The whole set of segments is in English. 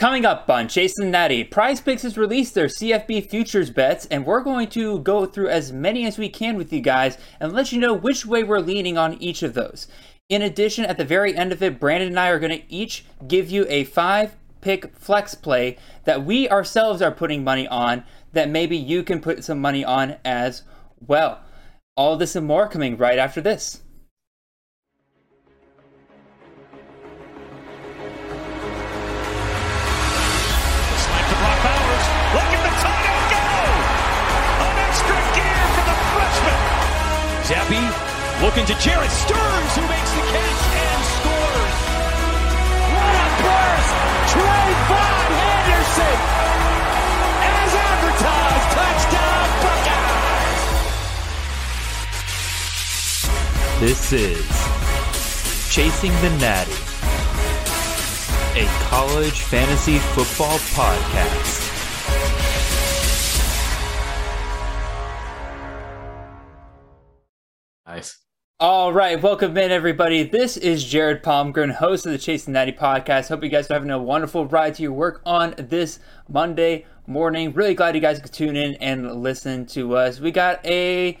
Coming up on Chasing Natty, Prize Picks has released their CFB futures bets, and we're going to go through as many as we can with you guys and let you know which way we're leaning on each of those. In addition, at the very end of it, Brandon and I are going to each give you a five pick flex play that we ourselves are putting money on that maybe you can put some money on as well. All this and more coming right after this. Zappe looking to Jerreth Sterns, who makes the catch and scores. What a burst! TreVeyon Henderson, as advertised, touchdown Buckeyes. This is Chasing the Natty, a college fantasy football podcast. Nice. All right, welcome in everybody. This is Jared Palmgren, host of the Chase Chasing Natty podcast. Hope you guys are having a wonderful ride to your work on this Monday morning. Really glad you guys could tune in and listen to us. We got a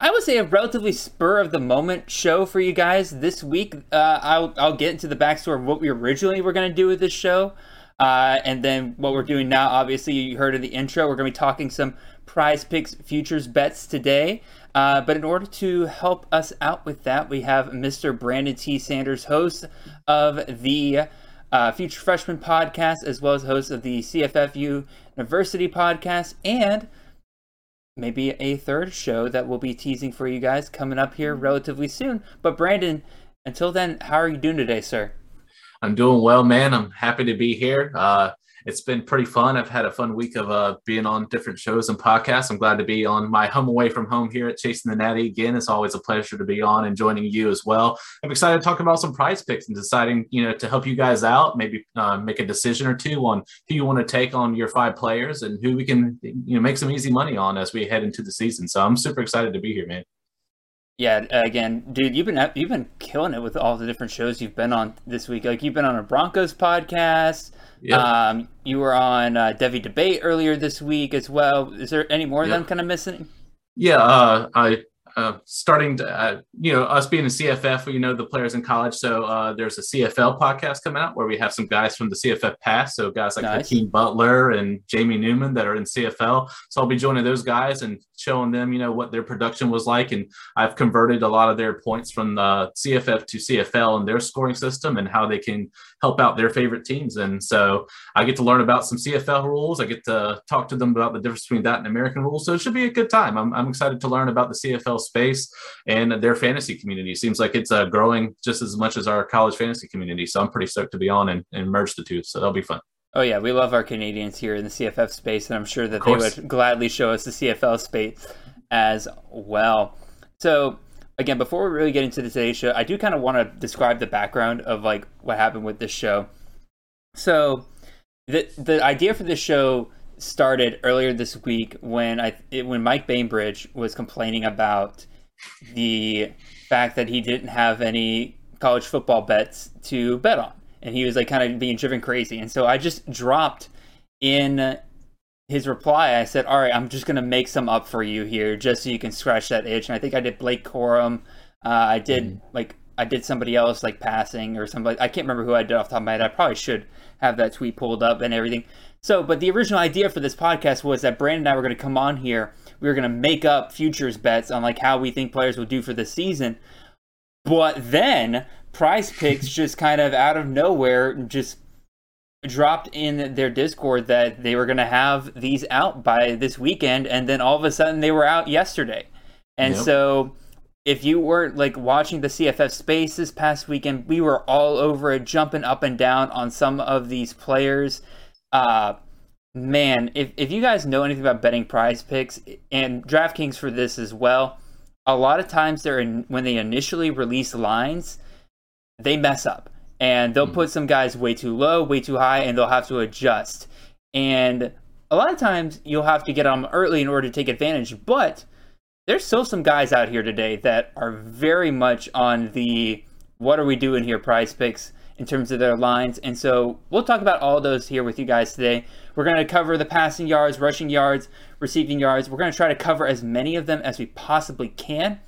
I would say a relatively spur of the moment show for you guys this week. Uh, I'll I'll get into the backstory of what we originally were going to do with this show, uh, and then what we're doing now. Obviously, you heard in the intro. We're going to be talking some Prize Picks futures bets today. Uh, but in order to help us out with that, we have Mr. Brandon T. Sanders, host of the uh, Future Freshman podcast, as well as host of the CFFU University podcast, and maybe a third show that we'll be teasing for you guys coming up here relatively soon. But Brandon, until then, how are you doing today, sir? I'm doing well, man. I'm happy to be here. Uh, it's been pretty fun. I've had a fun week of uh, being on different shows and podcasts. I'm glad to be on my home away from home here at Chasing the Natty again. It's always a pleasure to be on and joining you as well. I'm excited to talk about some prize picks and deciding, you know, to help you guys out, maybe uh, make a decision or two on who you want to take on your five players and who we can, you know, make some easy money on as we head into the season. So I'm super excited to be here, man. Yeah, again, dude, you've been you've been killing it with all the different shows you've been on this week. Like you've been on a Broncos podcast. Yep. Um, you were on uh, Devy Debate earlier this week as well. Is there any more yep. of them kind of missing? Yeah, uh, I uh, starting to, uh, you know, us being a CFF, you know, the players in college. So uh, there's a CFL podcast coming out where we have some guys from the CFF past. So guys like nice. Hakeem Butler and Jamie Newman that are in CFL. So I'll be joining those guys and showing them, you know, what their production was like. And I've converted a lot of their points from the CFF to CFL and their scoring system and how they can help out their favorite teams. And so I get to learn about some CFL rules. I get to talk to them about the difference between that and American rules. So it should be a good time. I'm, I'm excited to learn about the CFL space and their fantasy community. It seems like it's uh, growing just as much as our college fantasy community. So I'm pretty stoked to be on and, and merge the two. So that'll be fun. Oh yeah, we love our Canadians here in the CFF space, and I'm sure that they would gladly show us the CFL space as well. So again, before we really get into today's show, I do kind of want to describe the background of like what happened with this show. So the the idea for this show started earlier this week when I it, when Mike Bainbridge was complaining about the fact that he didn't have any college football bets to bet on, and he was like kind of being driven crazy. And so I just dropped in his reply. I said, "All right, I'm just gonna make some up for you here, just so you can scratch that itch." And I think I did Blake Corum. Uh, I did mm. like I did somebody else like passing or somebody. I can't remember who I did off the top of my head. I probably should have that tweet pulled up and everything. So, but the original idea for this podcast was that Brandon and I were going to come on here. We were going to make up futures bets on like how we think players will do for the season. But then Prize Picks just kind of out of nowhere just dropped in their Discord that they were going to have these out by this weekend, and then all of a sudden they were out yesterday. And yep. so, if you weren't like watching the CFF space this past weekend, we were all over it, jumping up and down on some of these players. Uh, man, if, if you guys know anything about betting prize picks and DraftKings for this as well, a lot of times they're in, when they initially release lines, they mess up and they'll mm put some guys way too low, way too high, and they'll have to adjust. And a lot of times you'll have to get them early in order to take advantage, but there's still some guys out here today that are very much on the what are we doing here prize picks in terms of their lines. And so we'll talk about all those here with you guys today. We're going to cover the passing yards, rushing yards, receiving yards. We're going to try to cover as many of them as we possibly can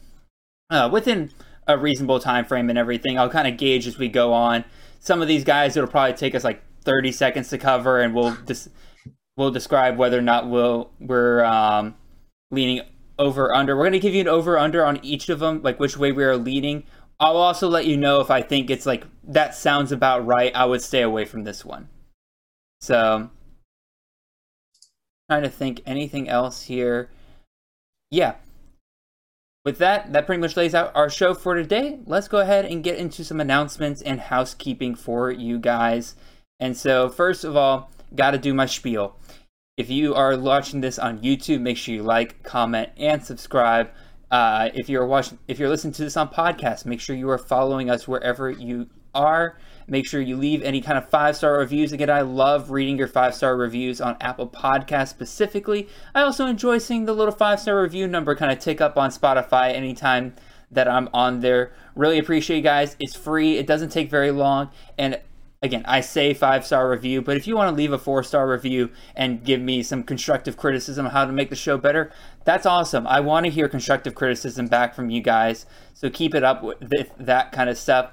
uh, within a reasonable time frame and everything. I'll kind of gauge as we go on. Some of these guys it'll probably take us like 30 seconds to cover, and we'll dis- we'll describe whether or not we'll we're um, leaning over under. We're to give you an over under on each of them, like which way we are leaning. I'll also let you know if I think it's like that sounds about right. I would stay away from this one. So, trying to think anything else here. Yeah. With that, that pretty much lays out our show for today. Let's go ahead and get into some announcements and housekeeping for you guys. And so, first of all, got to do my spiel. If you are watching this on YouTube, make sure you like, comment, and subscribe. Uh, if you're watching, if you're listening to this on podcast, make sure you are following us wherever you are. Make sure you leave any kind of five star reviews. Again, I love reading your five star reviews on Apple Podcasts specifically. I also enjoy seeing the little five star review number kind of tick up on Spotify anytime that I'm on there. Really appreciate you guys. It's free. It doesn't take very long, and again, I say five star review, but if you want to leave a four star review and give me some constructive criticism on how to make the show better, that's awesome. I want to hear constructive criticism back from you guys. So keep it up with that kind of stuff.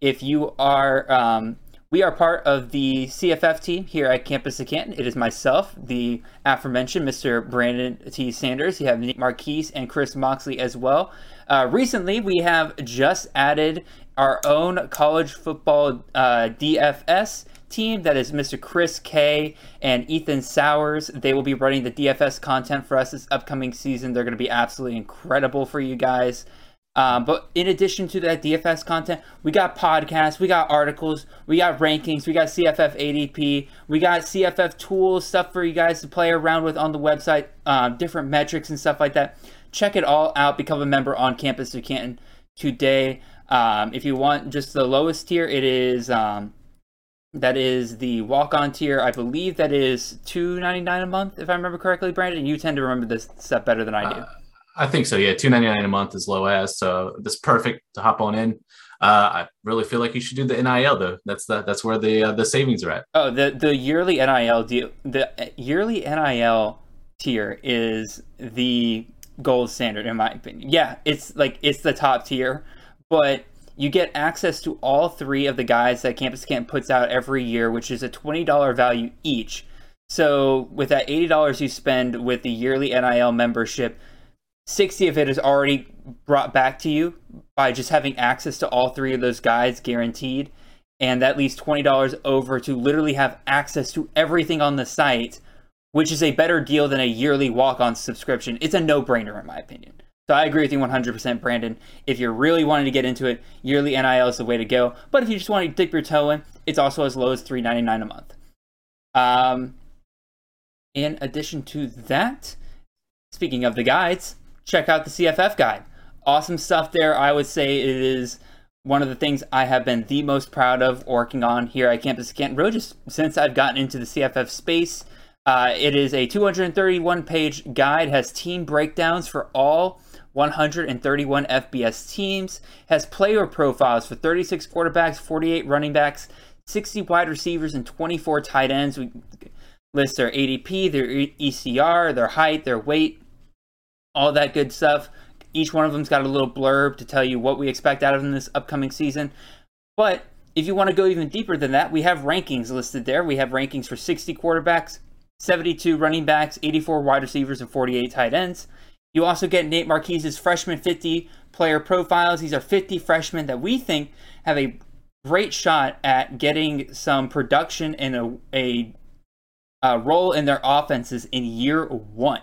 If you are, um, we are part of the CFF team here at Campus of Canton. It is myself, the aforementioned Mr. Brandon T. Sanders. You have Nick Marquise and Chris Moxley as well. Uh, recently, we have just added our own college football uh, DFS team that is Mr. Chris K and Ethan Sowers. They will be running the DFS content for us this upcoming season. They're going to be absolutely incredible for you guys. Um, but in addition to that DFS content, we got podcasts, we got articles, we got rankings, we got CFF ADP, we got CFF tools, stuff for you guys to play around with on the website, um, different metrics and stuff like that. Check it all out. Become a member on Campus Canton today. Um, if you want just the lowest tier, it is um, that is the walk-on tier. I believe that is two ninety nine a month, if I remember correctly, Brandon. You tend to remember this stuff better than I do. Uh, I think so. Yeah, two ninety nine a month is low as, so this perfect to hop on in. Uh, I really feel like you should do the NIL though. That's the that's where the uh, the savings are at. Oh, the the yearly NIL deal. The yearly NIL tier is the gold standard in my opinion. Yeah, it's like it's the top tier but you get access to all three of the guys that Campus Camp puts out every year, which is a $20 value each. So with that $80 you spend with the yearly NIL membership, 60 of it is already brought back to you by just having access to all three of those guides guaranteed. And that leaves $20 over to literally have access to everything on the site, which is a better deal than a yearly walk on subscription. It's a no brainer, in my opinion. So I agree with you 100%, Brandon. If you're really wanting to get into it, yearly NIL is the way to go. But if you just want to dip your toe in, it's also as low as $3.99 a month. Um, in addition to that, speaking of the guides, check out the CFF guide. Awesome stuff there. I would say it is one of the things I have been the most proud of working on here at Campus Canton Road just since I've gotten into the CFF space. Uh, it is a 231 page guide, has team breakdowns for all 131 FBS teams, has player profiles for 36 quarterbacks, 48 running backs, 60 wide receivers, and 24 tight ends. We list their ADP, their ECR, their height, their weight, all that good stuff. Each one of them's got a little blurb to tell you what we expect out of them this upcoming season. But if you want to go even deeper than that, we have rankings listed there. We have rankings for 60 quarterbacks, 72 running backs, 84 wide receivers, and 48 tight ends. You also get Nate Marquise's freshman 50 player profiles. These are 50 freshmen that we think have a great shot at getting some production and a, a, a role in their offenses in year one.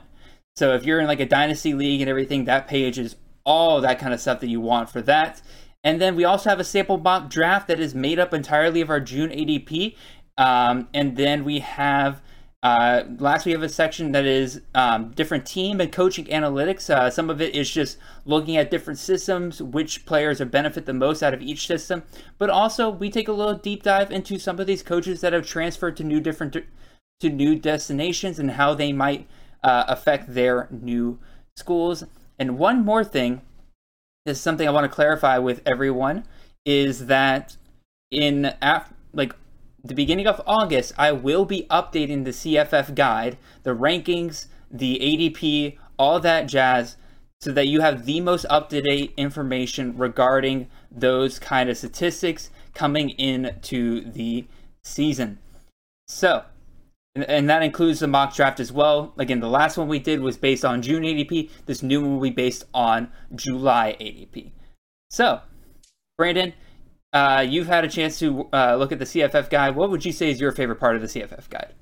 So if you're in like a dynasty league and everything, that page is all that kind of stuff that you want for that. And then we also have a sample mock draft that is made up entirely of our June ADP. Um, and then we have uh, last, we have a section that is um, different team and coaching analytics. Uh, some of it is just looking at different systems, which players are benefit the most out of each system. But also, we take a little deep dive into some of these coaches that have transferred to new different to new destinations and how they might uh, affect their new schools. And one more thing, this is something I want to clarify with everyone, is that in af- like the beginning of August, I will be updating the CFF guide, the rankings, the ADP, all that jazz, so that you have the most up to date information regarding those kind of statistics coming into the season. So, and that includes the mock draft as well. Again, the last one we did was based on June ADP. This new one will be based on July ADP. So, Brandon, uh, you've had a chance to uh, look at the CFF guide. What would you say is your favorite part of the CFF guide?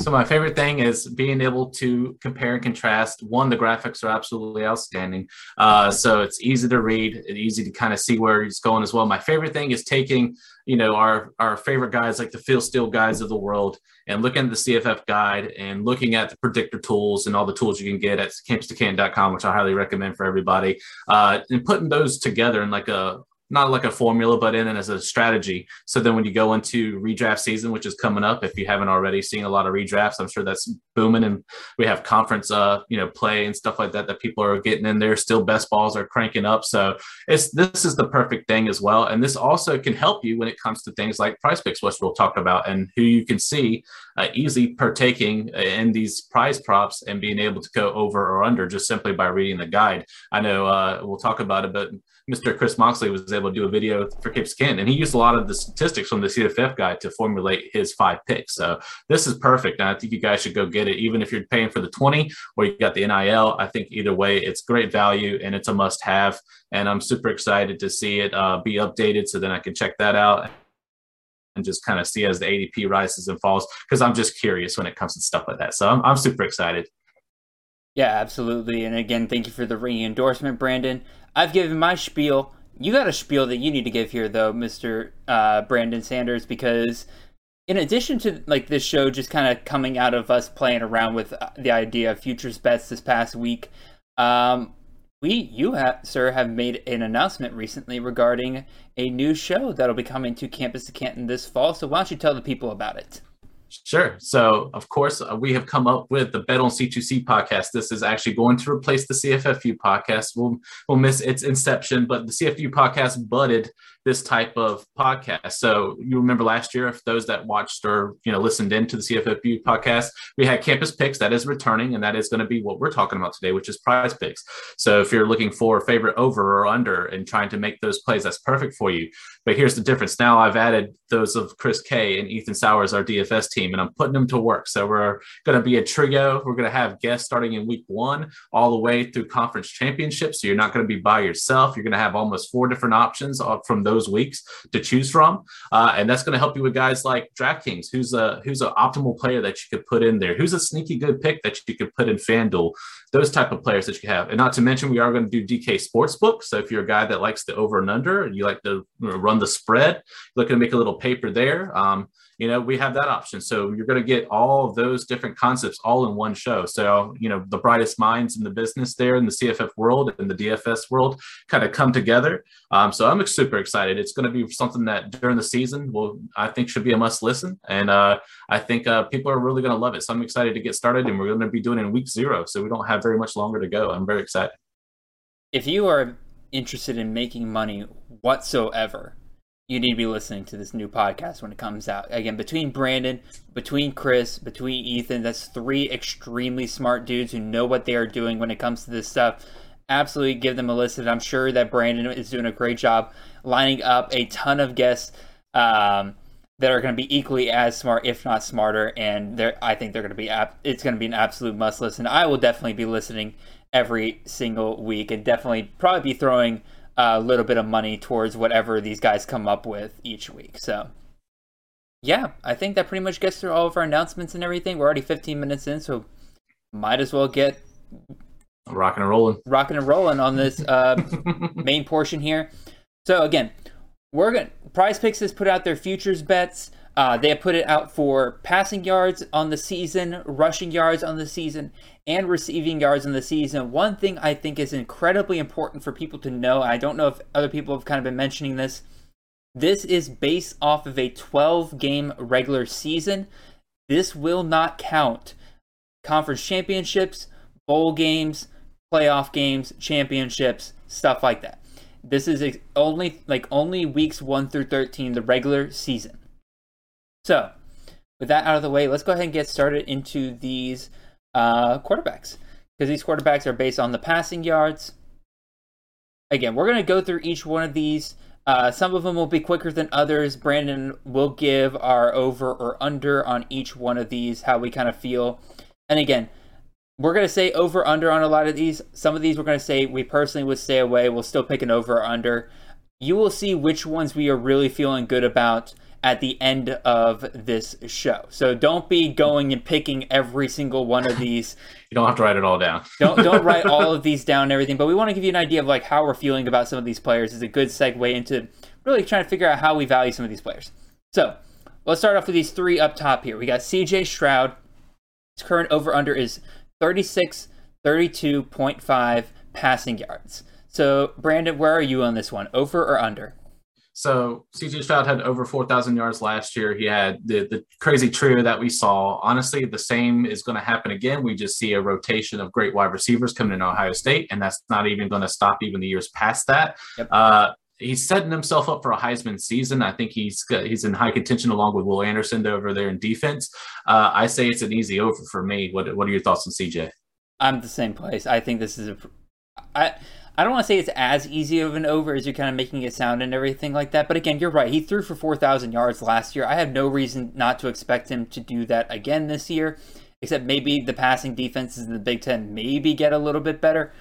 So my favorite thing is being able to compare and contrast. One, the graphics are absolutely outstanding. Uh, so it's easy to read, it's easy to kind of see where it's going as well. My favorite thing is taking, you know, our our favorite guys like the Phil Steele guides of the world and looking at the CFF guide and looking at the predictor tools and all the tools you can get at campus2canton.com, which I highly recommend for everybody, uh, and putting those together in like a not like a formula, but in as a strategy. So then when you go into redraft season, which is coming up, if you haven't already seen a lot of redrafts, I'm sure that's booming. And we have conference, uh, you know, play and stuff like that that people are getting in there. Still, best balls are cranking up. So it's this is the perfect thing as well. And this also can help you when it comes to things like prize picks, which we'll talk about, and who you can see uh, easily partaking in these prize props and being able to go over or under just simply by reading the guide. I know uh, we'll talk about it, but Mr. Chris Moxley was able to do a video for Cape Skin, and he used a lot of the statistics from the CFF guide to formulate his five picks. So this is perfect, and I think you guys should go get it, even if you're paying for the 20 or you got the NIL. I think either way, it's great value and it's a must-have. And I'm super excited to see it uh, be updated, so then I can check that out and just kind of see as the ADP rises and falls because I'm just curious when it comes to stuff like that. So I'm, I'm super excited. Yeah, absolutely. And again, thank you for the ringing endorsement, Brandon. I've given my spiel. You got a spiel that you need to give here, though, Mister uh, Brandon Sanders, because in addition to like this show just kind of coming out of us playing around with uh, the idea of futures bets this past week, um, we you have sir have made an announcement recently regarding a new show that'll be coming to Campus of Canton this fall. So why don't you tell the people about it? Sure. So, of course, uh, we have come up with the Bet on C2C podcast. This is actually going to replace the CFFU podcast. We'll, we'll miss its inception, but the CFFU podcast budded this type of podcast. So you remember last year, if those that watched or you know listened into the CFFU podcast, we had campus picks that is returning, and that is going to be what we're talking about today, which is prize picks. So if you're looking for favorite over or under and trying to make those plays, that's perfect for you. But here's the difference. Now I've added those of Chris K and Ethan Sowers, our DFS team, and I'm putting them to work. So we're going to be a trio. We're going to have guests starting in week one all the way through conference championships. So you're not going to be by yourself. You're going to have almost four different options uh, from those those weeks to choose from, uh, and that's going to help you with guys like DraftKings. Who's a who's an optimal player that you could put in there? Who's a sneaky good pick that you could put in FanDuel? Those type of players that you have, and not to mention we are going to do DK Sportsbook. So if you're a guy that likes the over and under, and you like to run the spread, looking to make a little paper there. Um, you know, we have that option. So you're going to get all those different concepts all in one show. So, you know, the brightest minds in the business there in the CFF world and the DFS world kind of come together. Um, so I'm super excited. It's going to be something that during the season will, I think, should be a must listen. And uh, I think uh, people are really going to love it. So I'm excited to get started and we're going to be doing it in week zero. So we don't have very much longer to go. I'm very excited. If you are interested in making money whatsoever, you need to be listening to this new podcast when it comes out. Again, between Brandon, between Chris, between Ethan, that's three extremely smart dudes who know what they are doing when it comes to this stuff. Absolutely give them a listen. I'm sure that Brandon is doing a great job lining up a ton of guests um, that are going to be equally as smart, if not smarter. And I think they're going to be. It's going to be an absolute must listen. I will definitely be listening every single week, and definitely probably be throwing a little bit of money towards whatever these guys come up with each week. So, yeah, I think that pretty much gets through all of our announcements and everything. We're already 15 minutes in, so might as well get rocking and rolling, rocking and rolling on this uh, main portion here. So again, we're going to Prize Picks has put out their futures bets. Uh, they have put it out for passing yards on the season, rushing yards on the season, and receiving yards on the season. One thing I think is incredibly important for people to know, I don't know if other people have kind of been mentioning this. This is based off of a 12 game regular season. This will not count conference championships, bowl games, playoff games, championships, stuff like that. This is only like only weeks 1 through 13 the regular season. So, with that out of the way, let's go ahead and get started into these uh, quarterbacks because these quarterbacks are based on the passing yards. Again, we're going to go through each one of these. Uh, some of them will be quicker than others. Brandon will give our over or under on each one of these, how we kind of feel. And again, we're going to say over under on a lot of these. Some of these we're going to say we personally would stay away. We'll still pick an over or under. You will see which ones we are really feeling good about at the end of this show. So don't be going and picking every single one of these. you don't have to write it all down. don't don't write all of these down and everything, but we want to give you an idea of like how we're feeling about some of these players. Is a good segue into really trying to figure out how we value some of these players. So let's start off with these three up top here. We got CJ Stroud. His current over under is 36, 32.5 passing yards. So Brandon, where are you on this one? Over or under? So CJ Stroud had over 4,000 yards last year. He had the, the crazy trio that we saw. Honestly, the same is going to happen again. We just see a rotation of great wide receivers coming in Ohio State, and that's not even going to stop even the years past that. Yep. Uh, he's setting himself up for a Heisman season. I think he's he's in high contention along with Will Anderson over there in defense. Uh, I say it's an easy over for me. What what are your thoughts on CJ? I'm the same place. I think this is a. I I don't want to say it's as easy of an over as you're kind of making it sound and everything like that. But again, you're right. He threw for 4,000 yards last year. I have no reason not to expect him to do that again this year, except maybe the passing defenses in the Big Ten maybe get a little bit better.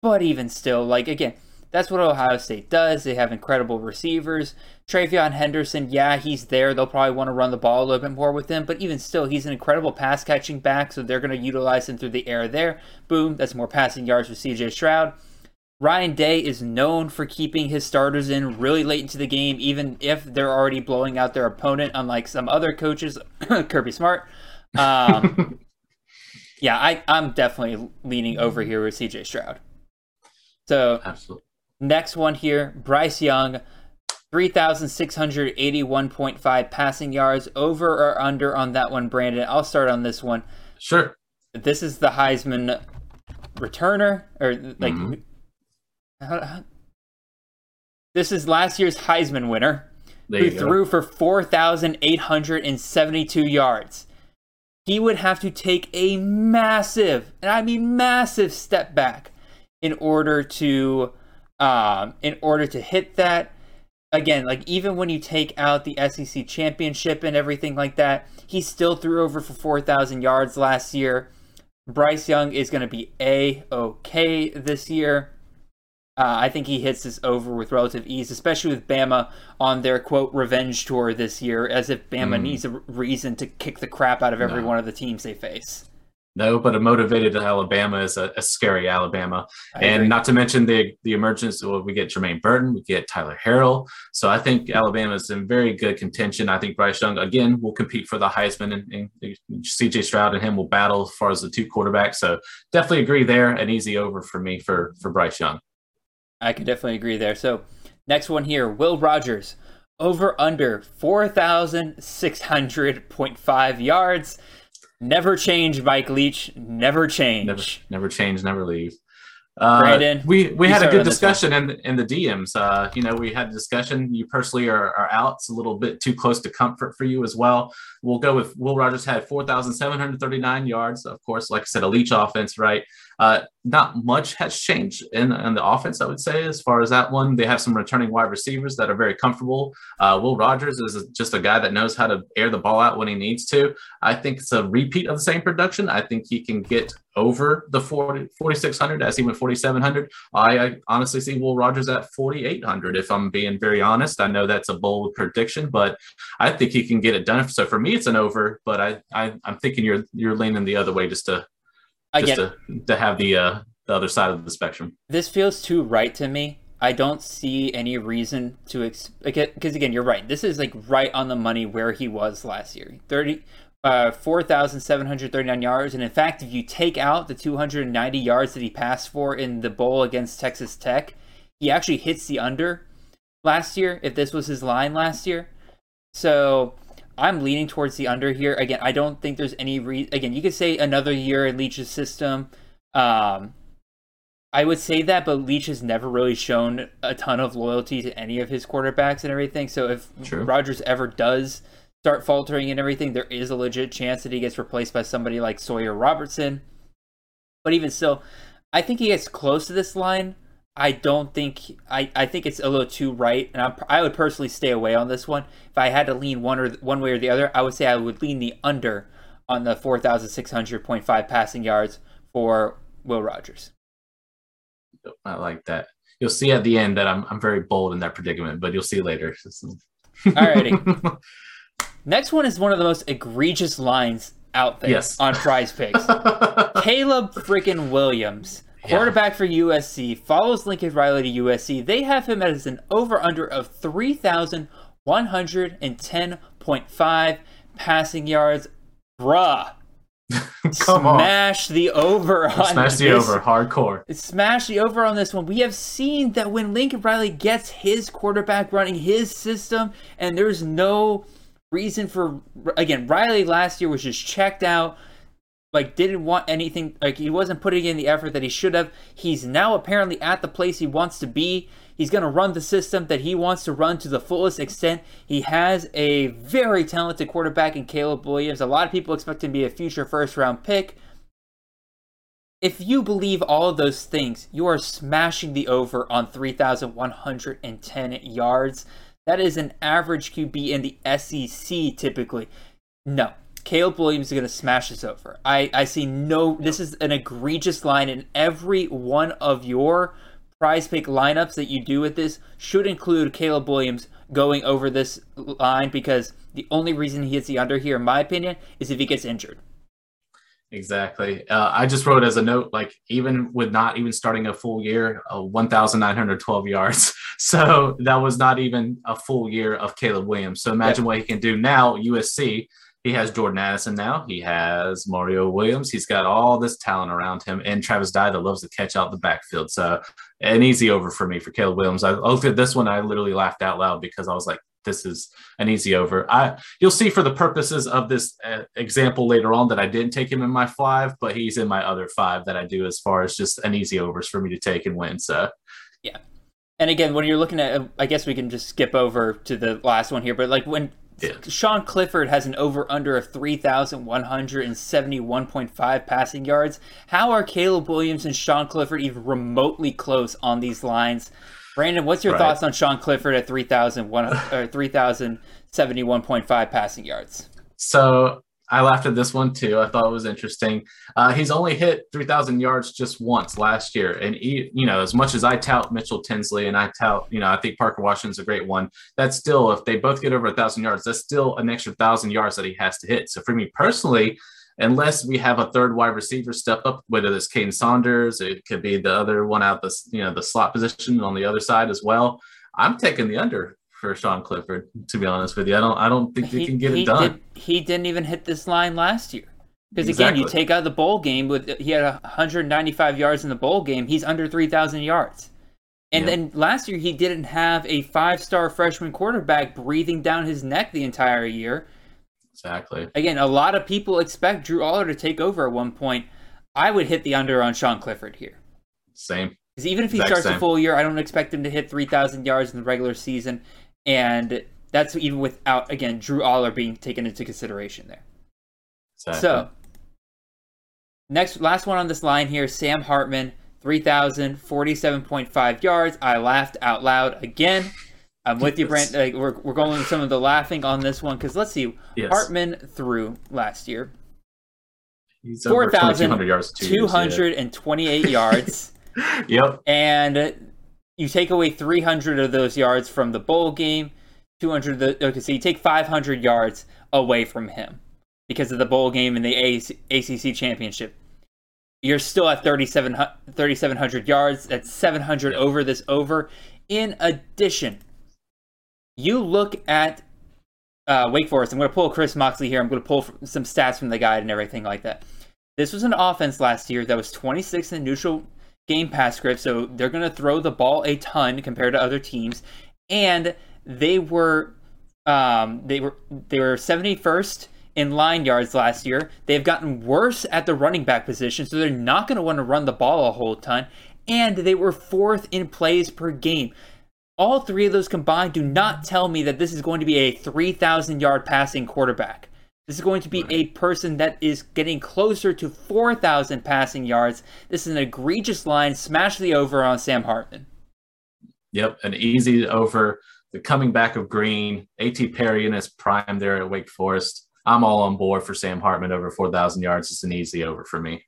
But even still, like, again, that's what Ohio State does. They have incredible receivers. TreVeyon Henderson, yeah, he's there. They'll probably want to run the ball a little bit more with him, but even still, he's an incredible pass catching back, so they're going to utilize him through the air there. Boom, that's more passing yards for CJ Stroud. Ryan Day is known for keeping his starters in really late into the game, even if they're already blowing out their opponent, unlike some other coaches, Kirby Smart. Um, yeah, I, I'm definitely leaning over here with CJ Stroud. So, Absolutely. next one here Bryce Young, 3,681.5 passing yards, over or under on that one, Brandon. I'll start on this one. Sure. This is the Heisman returner, or like. Mm-hmm this is last year's Heisman winner, who threw for 4,872 yards. He would have to take a massive, and I mean massive, step back in order to, um, in order to hit that. Again, like even when you take out the SEC championship and everything like that, he still threw over for 4,000 yards last year. Bryce Young is going to be a okay this year. Uh, I think he hits this over with relative ease, especially with Bama on their quote revenge tour this year, as if Bama mm. needs a reason to kick the crap out of every no. one of the teams they face. No, but a motivated Alabama is a, a scary Alabama, I and agree. not to mention the the emergence. Well, we get Jermaine Burton, we get Tyler Harrell, so I think Alabama is in very good contention. I think Bryce Young again will compete for the Heisman, and, and C.J. Stroud and him will battle as far as the two quarterbacks. So definitely agree there. An easy over for me for for Bryce Young. I can definitely agree there. So, next one here Will Rogers, over under 4,600.5 yards. Never change, Mike Leach. Never change. Never, never change, never leave. Uh, Brandon, we we had a good discussion in in the DMs. Uh, you know, we had a discussion. You personally are, are out. It's a little bit too close to comfort for you as well. We'll go with Will Rogers had four thousand seven hundred thirty nine yards. Of course, like I said, a Leach offense, right? Uh, not much has changed in, in the offense, I would say, as far as that one. They have some returning wide receivers that are very comfortable. Uh, Will Rogers is just a guy that knows how to air the ball out when he needs to. I think it's a repeat of the same production. I think he can get over the 40, 4,600 as he went 4,700. I, I honestly see Will Rogers at 4,800, if I'm being very honest. I know that's a bold prediction, but I think he can get it done. So for me, it's an over, but I, I, I'm thinking you're, you're leaning the other way just to just to, to have the uh, the other side of the spectrum. This feels too right to me. I don't see any reason to because again, you're right. This is like right on the money where he was last year. 30 uh, 4,739 yards. And in fact, if you take out the 290 yards that he passed for in the bowl against Texas Tech, he actually hits the under last year, if this was his line last year. So I'm leaning towards the under here. Again, I don't think there's any re- again, you could say another year in Leach's system. Um I would say that, but Leach has never really shown a ton of loyalty to any of his quarterbacks and everything. So if True. Rogers ever does start faltering and everything, there is a legit chance that he gets replaced by somebody like Sawyer Robertson. But even still, I think he gets close to this line. I don't think I, I think it's a little too right, and I'm, i would personally stay away on this one. If I had to lean one or one way or the other, I would say I would lean the under on the four thousand six hundred point five passing yards for Will Rogers. I like that. You'll see at the end that I'm I'm very bold in that predicament, but you'll see later. Alrighty. Next one is one of the most egregious lines out there yes. on prize picks. Caleb freaking Williams, quarterback yeah. for USC, follows Lincoln Riley to USC. They have him as an over under of 3,110.5 passing yards. Bruh. Come smash on. the over on smash the over hardcore. Smash the over on this one. We have seen that when Lincoln Riley gets his quarterback running his system, and there's no reason for again Riley last year was just checked out, like didn't want anything, like he wasn't putting in the effort that he should have. He's now apparently at the place he wants to be. He's going to run the system that he wants to run to the fullest extent. He has a very talented quarterback in Caleb Williams. A lot of people expect him to be a future first round pick. If you believe all of those things, you are smashing the over on 3,110 yards. That is an average QB in the SEC typically. No, Caleb Williams is going to smash this over. I, I see no, this is an egregious line, and every one of your prize pick lineups that you do with this should include Caleb Williams going over this line because the only reason he hits the under here, in my opinion, is if he gets injured. Exactly. Uh, I just wrote as a note, like even with not even starting a full year, uh, 1,912 yards. So that was not even a full year of Caleb Williams. So imagine what he can do now. USC he has Jordan Addison now. He has Mario Williams. He's got all this talent around him, and Travis Dye that loves to catch out the backfield. So an easy over for me for Caleb Williams. I looked at this one. I literally laughed out loud because I was like, "This is an easy over." I you'll see for the purposes of this uh, example later on that I didn't take him in my five, but he's in my other five that I do as far as just an easy overs for me to take and win. So yeah. And again, when you're looking at, I guess we can just skip over to the last one here, but like when yeah. Sean Clifford has an over under of 3,171.5 passing yards. How are Caleb Williams and Sean Clifford even remotely close on these lines? Brandon, what's your right. thoughts on Sean Clifford at 3,071.5 passing yards? So I laughed at this one too. I thought it was interesting. Uh, he's only hit 3,000 yards just once last year. And, he, you know, as much as I tout Mitchell Tinsley and I tout, you know, I think Parker Washington's a great one, that's still, if they both get over a 1,000 yards, that's still an extra 1,000 yards that he has to hit. So for me personally, unless we have a third wide receiver step up, whether it's Kaden Saunders, it could be the other one out the, you know, the slot position on the other side as well. I'm taking the under for Sean Clifford. To be honest with you, I don't I don't think he, can get it done. Did, he didn't even hit this line last year. Because exactly. again, you take out the bowl game with he had 195 yards in the bowl game. He's under 3,000 yards. And then last year he didn't have a five-star freshman quarterback breathing down his neck the entire year. Exactly. Again, a lot of people expect Drew Allar to take over at one point. I would hit the under on Sean Clifford here. Same. Because even if he exact starts same. a full year, I don't expect him to hit 3,000 yards in the regular season and that's even without again Drew Allar being taken into consideration there. Exactly. So next, last one on this line here, Sam Hartman, three thousand forty-seven point five yards. I laughed out loud again. I'm with you, Brent. Like, we're we're going with some of the laughing on this one because let's see, yes. Hartman threw last year. Four thousand two hundred and twenty-eight yards. Yep. And you take away 300 of those yards from the bowl game, 200. The, okay, so you take 500 yards away from him because of the bowl game and the ACC championship. You're still at 3,700 yards. That's 700 over this over. In addition, you look at uh, Wake Forest. I'm going to pull Chris Moxley here. I'm going to pull some stats from the guide and everything like that. This was an offense last year that was 26th in neutral Game Pass script, so they're going to throw the ball a ton compared to other teams, and they were um, they were they were 71st in line yards last year. They've gotten worse at the running back position, so they're not going to want to run the ball a whole ton. and they were fourth in plays per game. All three of those combined do not tell me that this is going to be a 3,000 yard passing quarterback. This is going to be a person that is getting closer to 4,000 passing yards. This is an egregious line. Smash the over on Sam Hartman. Yep, an easy over. The coming back of Greene, A.T. Perry in his prime there at Wake Forest. I'm all on board for Sam Hartman over 4,000 yards. It's an easy over for me.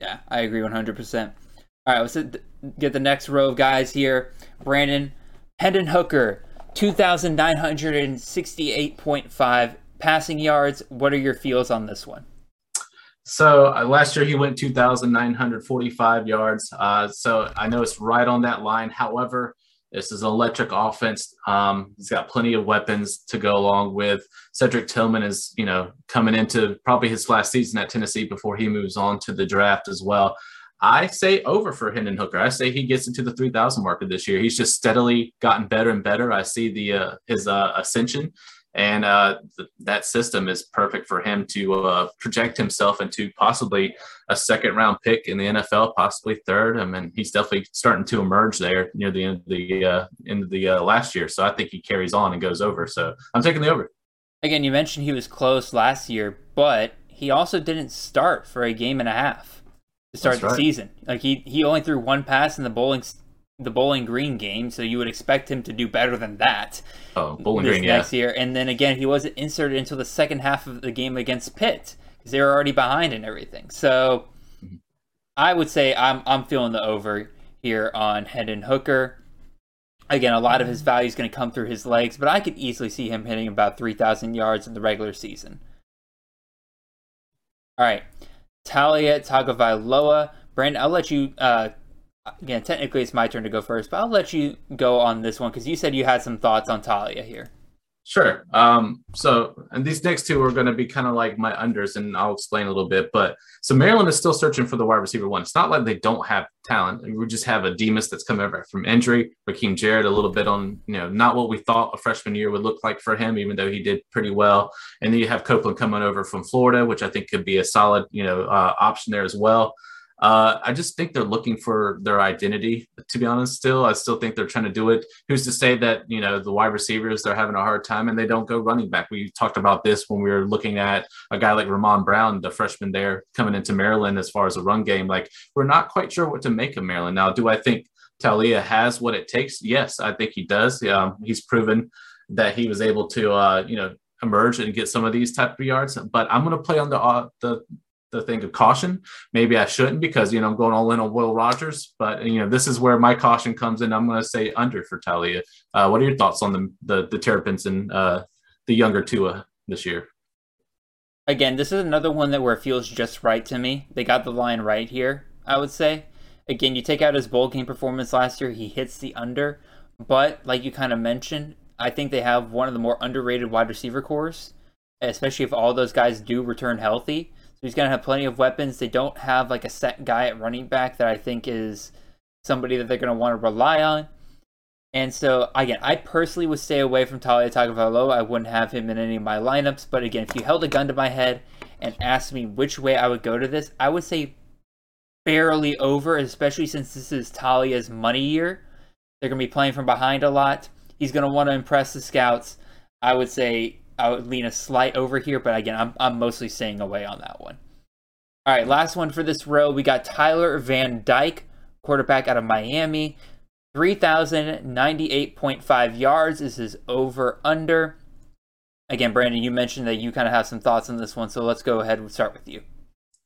Yeah, I agree 100%. All right, let's get the next row of guys here. Brandon Hendon Hooker, 2,968.5 passing yards. What are your feels on this one? So uh, last year he went 2,945 yards. Uh, so I know it's right on that line. However, this is an electric offense. Um, he's got plenty of weapons to go along with. Cedric Tillman is, you know, coming into probably his last season at Tennessee before he moves on to the draft as well. I say over for Hendon Hooker. I say he gets into the 3,000 marker this year. He's just steadily gotten better and better. I see the uh, his uh, ascension and uh, th- that system is perfect for him to uh, project himself into possibly a second round pick in the NFL, possibly third. I mean, he's definitely starting to emerge there near the end of the uh, end of the uh, last year. So I think he carries on and goes over. So I'm taking the over. Again, you mentioned he was close last year, but he also didn't start for a game and a half to start That's the right. season. Like he he only threw one pass in the bowling the Bowling Green game, so you would expect him to do better than that. Oh, Bowling Green, next yeah. year, and then again, he wasn't inserted until the second half of the game against Pitt because they were already behind and everything. So, mm-hmm. I would say I'm I'm feeling the over here on Hendon Hooker. Again, a lot of his value is going to come through his legs, but I could easily see him hitting about 3,000 yards in the regular season. All right, Taulia Tagovailoa. Brandon, I'll let you uh, again, technically it's my turn to go first, but I'll let you go on this one because you said you had some thoughts on Taulia here. Sure. Um, so, and these next two are going to be kind of like my unders, and I'll explain a little bit. But so Maryland is still searching for the wide receiver one. It's not like they don't have talent. We just have a Demus that's coming back from injury. Rakim Jarrett a little bit on, you know, not what we thought a freshman year would look like for him, even though he did pretty well. And then you have Copeland coming over from Florida, which I think could be a solid, you know, uh, option there as well. Uh, I just think they're looking for their identity. To be honest, still, I still think they're trying to do it. Who's to say that you know the wide receivers they're having a hard time and they don't go running back? We talked about this when we were looking at a guy like Ramon Brown, the freshman there coming into Maryland as far as a run game. Like we're not quite sure what to make of Maryland now. Do I think Taulia has what it takes? Yes, I think he does. Um, he's proven that he was able to uh, you know emerge and get some of these type of yards. But I'm going to play on the uh, the the thing of caution. Maybe I shouldn't because you know I'm going all in on Will Rogers, but you know this is where my caution comes in. I'm going to say under for Taulia. Uh, what are your thoughts on the the, the Terrapins and uh, the younger Tua this year? Again, this is another one that where it feels just right to me. They got the line right here. I would say. Again, you take out his bowl game performance last year, he hits the under. But like you kind of mentioned, I think they have one of the more underrated wide receiver cores, especially if all those guys do return healthy. So he's going to have plenty of weapons. They don't have like a set guy at running back that I think is somebody that they're going to want to rely on. And so, again, I personally would stay away from Taulia Tagovailoa. I wouldn't have him in any of my lineups. But again, if you held a gun to my head and asked me which way I would go to this, I would say barely over, especially since this is Taulia's money year. They're going to be playing from behind a lot. He's going to want to impress the scouts. I would say I would lean a slight over here, but again, I'm, I'm mostly staying away on that one. All right, last one for this row. We got Tyler Van Dyke, quarterback out of Miami. 3,098.5 yards is his over under. Again, Brandon, you mentioned that you kind of have some thoughts on this one, so let's go ahead and start with you.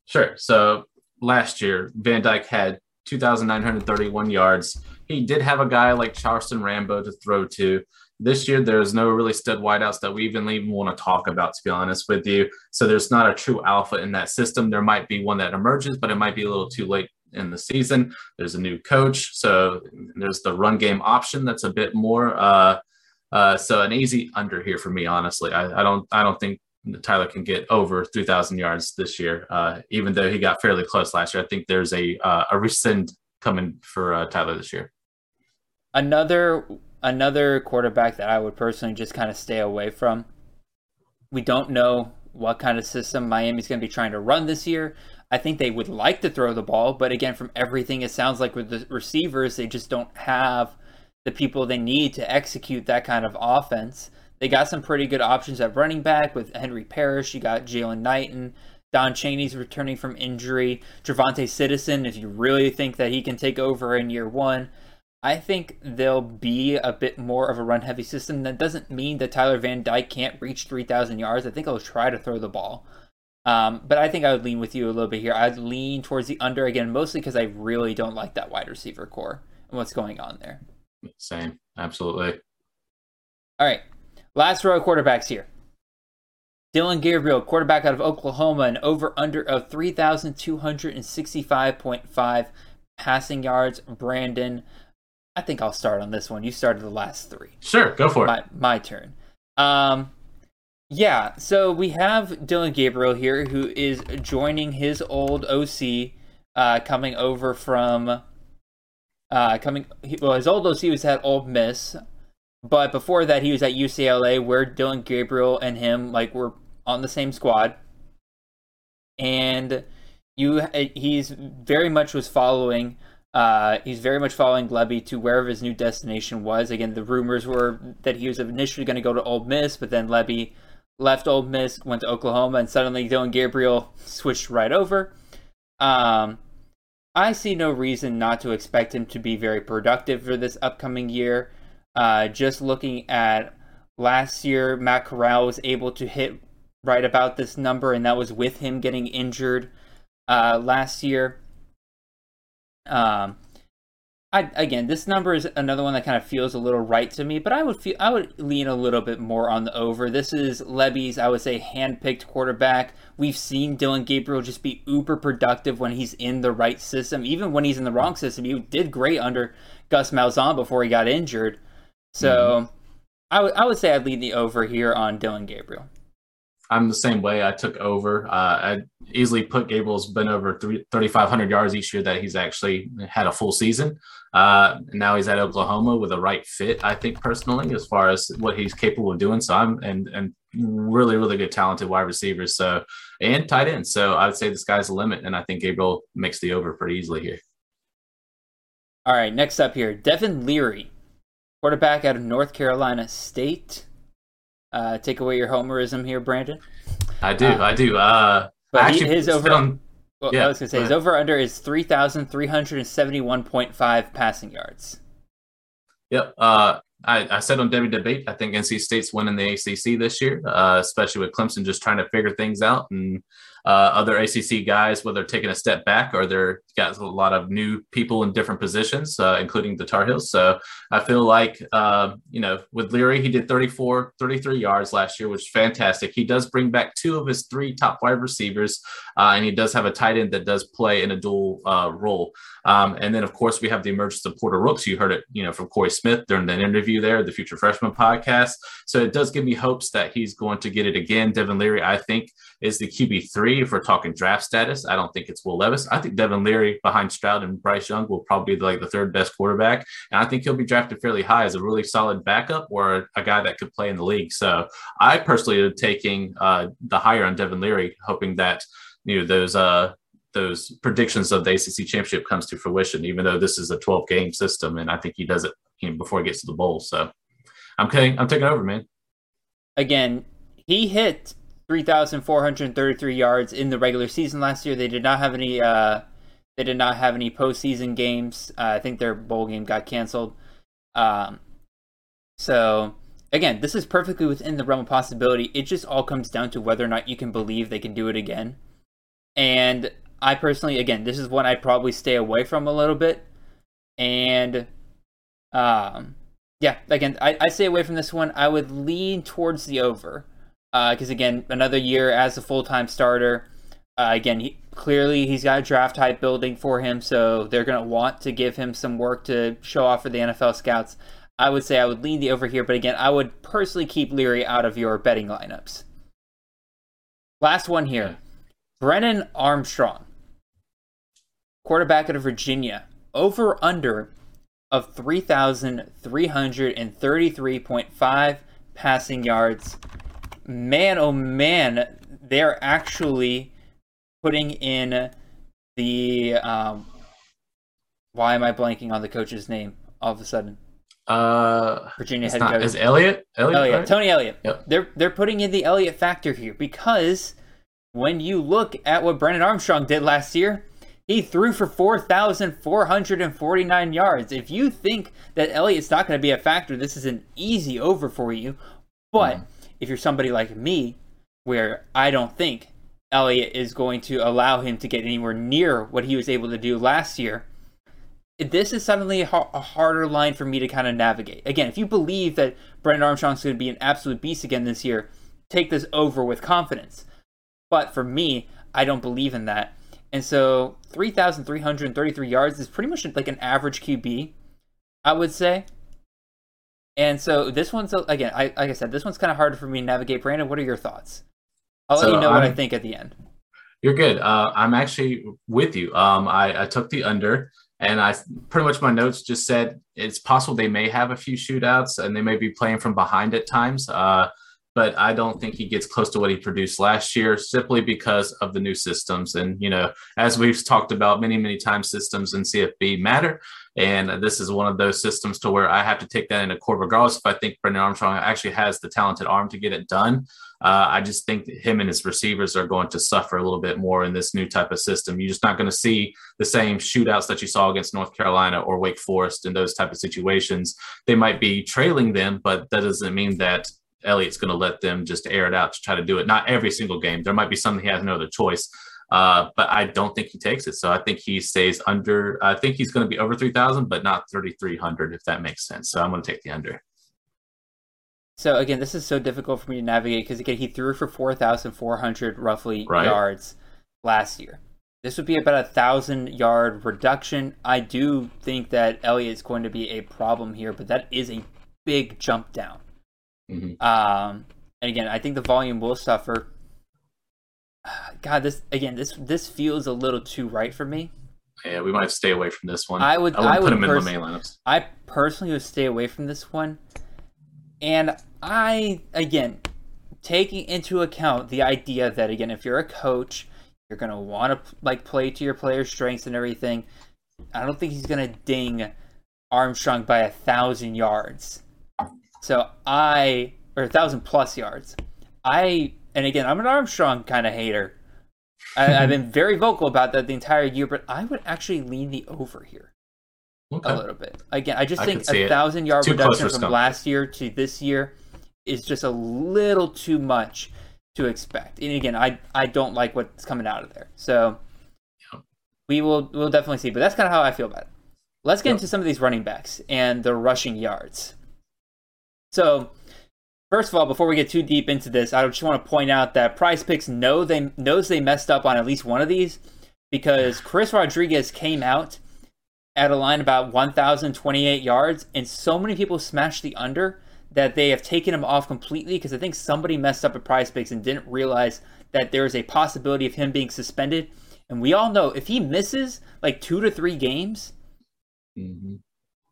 Sure. So last year, Van Dyke had 2,931 yards. He did have a guy like Charleston Rambo to throw to this year there's no really stud wideouts that we even even want to talk about to be honest with you so there's not a true alpha in that system there might be one that emerges but it might be a little too late in the season there's a new coach so there's the run game option that's a bit more uh, uh, so an easy under here for me honestly I, I don't i don't think Tyler can get over 3,000 yards this year, uh, even though he got fairly close last year. I think there's a uh, a rescind coming for uh, Tyler this year. Another another quarterback that I would personally just kind of stay away from. We don't know what kind of system Miami's going to be trying to run this year. I think they would like to throw the ball, but again, from everything it sounds like with the receivers, they just don't have the people they need to execute that kind of offense. They got some pretty good options at running back with Henry Parrish. You got Jaylan Knighton. Don Chaney's returning from injury. TreVonte' Citizen, if you really think that he can take over in year one. I think they'll be a bit more of a run heavy system. That doesn't mean that Tyler Van Dyke can't reach 3,000 yards. I think he'll try to throw the ball. Um, but I think I would lean with you a little bit here. I'd lean towards the under again, mostly because I really don't like that wide receiver core and what's going on there. Same. Absolutely. All right. Last row of quarterbacks here. Dillon Gabriel, quarterback out of Oklahoma, an over under of 3,265.5 passing yards. Brandon, I think I'll start on this one. You started the last three. Sure, go for my, it. My turn. Um, yeah, so we have Dillon Gabriel here who is joining his old OC, uh, coming over from. Uh, coming well, his old OC was at Ole Miss. But before that, he was at UCLA, where Dillon Gabriel and him like were on the same squad, and you he's very much was following. Uh, he's very much following Lebby to wherever his new destination was. Again, the rumors were that he was initially going to go to Ole Miss, but then Lebby left Ole Miss, went to Oklahoma, and suddenly Dillon Gabriel switched right over. Um, I see no reason not to expect him to be very productive for this upcoming year. Uh, just looking at last year, Matt Corral was able to hit right about this number, and that was with him getting injured uh, last year. Um, I again, this number is another one that kind of feels a little right to me, but I would feel I would lean a little bit more on the over. This is Lebby's, I would say, handpicked quarterback. We've seen Dillon Gabriel just be uber productive when he's in the right system. Even when he's in the wrong system, he did great under Gus Malzahn before he got injured. So mm-hmm. I would I would say I'd lead the over here on Dillon Gabriel. I'm the same way. I took over. Uh, I easily put Gabriel's been over 3,500 yards each year that he's actually had a full season. Uh, now he's at Oklahoma with a right fit, I think personally, as far as what he's capable of doing. So I'm and and really really good talented wide receivers. So and tight end. So I would say the sky's the limit, and I think Gabriel makes the over pretty easily here. All right, next up here, Devin Leary, quarterback out of North Carolina State. Uh, take away your homerism here, Brandon. I do, uh, I do. Uh, but actually, his over. On, well, yeah, I was gonna say his over under is three thousand three hundred and seventy one point five passing yards. Yep. Uh, I, I said on Devy Debate, I think NC State's winning the ACC this year, uh, especially with Clemson just trying to figure things out and uh, other ACC guys, whether taking a step back or they're got a lot of new people in different positions, uh, including the Tar Heels. So I feel like, uh, you know, with Leary, he did 34, 33 yards last year, which is fantastic. He does bring back two of his three top wide receivers, uh, and he does have a tight end that does play in a dual uh, role. Um, and then, of course, we have the emergence of Porter Rooks. You heard it, you know, from Corey Smith during that interview there, the Future Freshman podcast. So it does give me hopes that he's going to get it again. Devin Leary, I think, is the QB three if we're talking draft status. I don't think it's Will Levis. I think Devin Leary behind Stroud and Bryce Young will probably be like the third best quarterback, and I think he'll be drafted fairly high as a really solid backup or a guy that could play in the league. So I personally am taking uh, the higher on Devin Leary, hoping that you know those uh, those predictions of the ACC championship comes to fruition, even though this is a 12 game system, and I think he does it you know, before he gets to the bowl. So I'm taking I'm taking over, man. Again, he hit 3,433 yards in the regular season last year. They did not have any. Uh, they did not have any postseason games. Uh, I think their bowl game got canceled. Um, so again, this is perfectly within the realm of possibility. It just all comes down to whether or not you can believe they can do it again. And I personally, again, this is one I'd probably stay away from a little bit. And um, yeah, again, I, I stay away from this one. I would lean towards the over because uh, again, another year as a full time starter. Uh, again, he, clearly he's got a draft type building for him, so they're going to want to give him some work to show off for the NFL scouts. I would say I would lean the over here, but again, I would personally keep Leary out of your betting lineups. Last one here Brennan Armstrong, quarterback out of Virginia, over under of 3,333.5 passing yards man, oh man, they're actually putting in the um, why am I blanking on the coach's name all of a sudden? Uh, Virginia head not, coach is Elliot. Elliott, Elliott right? Tony Elliott. Yep. They're they're putting in the Elliott factor here because when you look at what Brennan Armstrong did last year, he threw for 4,449 yards. If you think that Elliott's not going to be a factor, this is an easy over for you. But mm. if you're somebody like me, where I don't think Elliott is going to allow him to get anywhere near what he was able to do last year, this is suddenly a, harder line for me to kind of navigate. Again, if you believe that Brennan Armstrong's going to be an absolute beast again this year, take this over with confidence. But for me, I don't believe in that. And so 3,333 yards is pretty much like an average QB, I would say. And so this one's, again, I, like I said, this one's kind of harder for me to navigate. Brandon, what are your thoughts? I'll so let you know I'm, what I think at the end. You're good. Uh, I'm actually with you. Um, I, I took the under, and I pretty much my notes just said it's possible they may have a few shootouts and they may be playing from behind at times. Uh, but I don't think he gets close to what he produced last year simply because of the new systems. And, you know, as we've talked about many, many times, systems in CFB matter. And this is one of those systems to where I have to take that into court, regardless if I think Brennan Armstrong actually has the talented arm to get it done. Uh, I just think that him and his receivers are going to suffer a little bit more in this new type of system. You're just not going to see the same shootouts that you saw against North Carolina or Wake Forest in those type of situations. They might be trailing them, but that doesn't mean that Elliott's going to let them just air it out to try to do it. Not every single game. There might be some he has no other choice. Uh, but I don't think he takes it. So I think he stays under. I think he's going to be over 3,000, but not 3,300, if that makes sense. So I'm going to take the under. So again, this is so difficult for me to navigate because again, he threw for 4,400 roughly right. yards last year. This would be about a thousand yard reduction. I do think that Elliott is going to be a problem here, but that is a big jump down. Mm-hmm. Um, and again, I think the volume will suffer. God, this again, this this feels a little too right for me. Yeah, we might stay away from this one. I would, I, I would put him pers- in the main lineups. I personally would stay away from this one, and I again taking into account the idea that again, if you're a coach, you're gonna want to like play to your players' strengths and everything. I don't think he's gonna ding Armstrong by a thousand yards. So I, or a thousand plus yards. I, and again, I'm an Armstrong kind of hater. I, have been very vocal about that the entire year, but I would actually lean the over here okay. a little bit. Again, I just I think a thousand yard reduction from last year to this year is just a little too much to expect. And again, I I don't like what's coming out of there. So yeah. we will we'll definitely see. But that's kind of how I feel about it. Let's get into some of these running backs and the rushing yards. So, first of all, before we get too deep into this, I just want to point out that PrizePicks know they knows they messed up on at least one of these because Chris Rodriguez came out at a line about 1,028 yards, and so many people smashed the under that they have taken him off completely because I think somebody messed up at PrizePicks and didn't realize that there is a possibility of him being suspended. And we all know if he misses like two to three games, mm-hmm.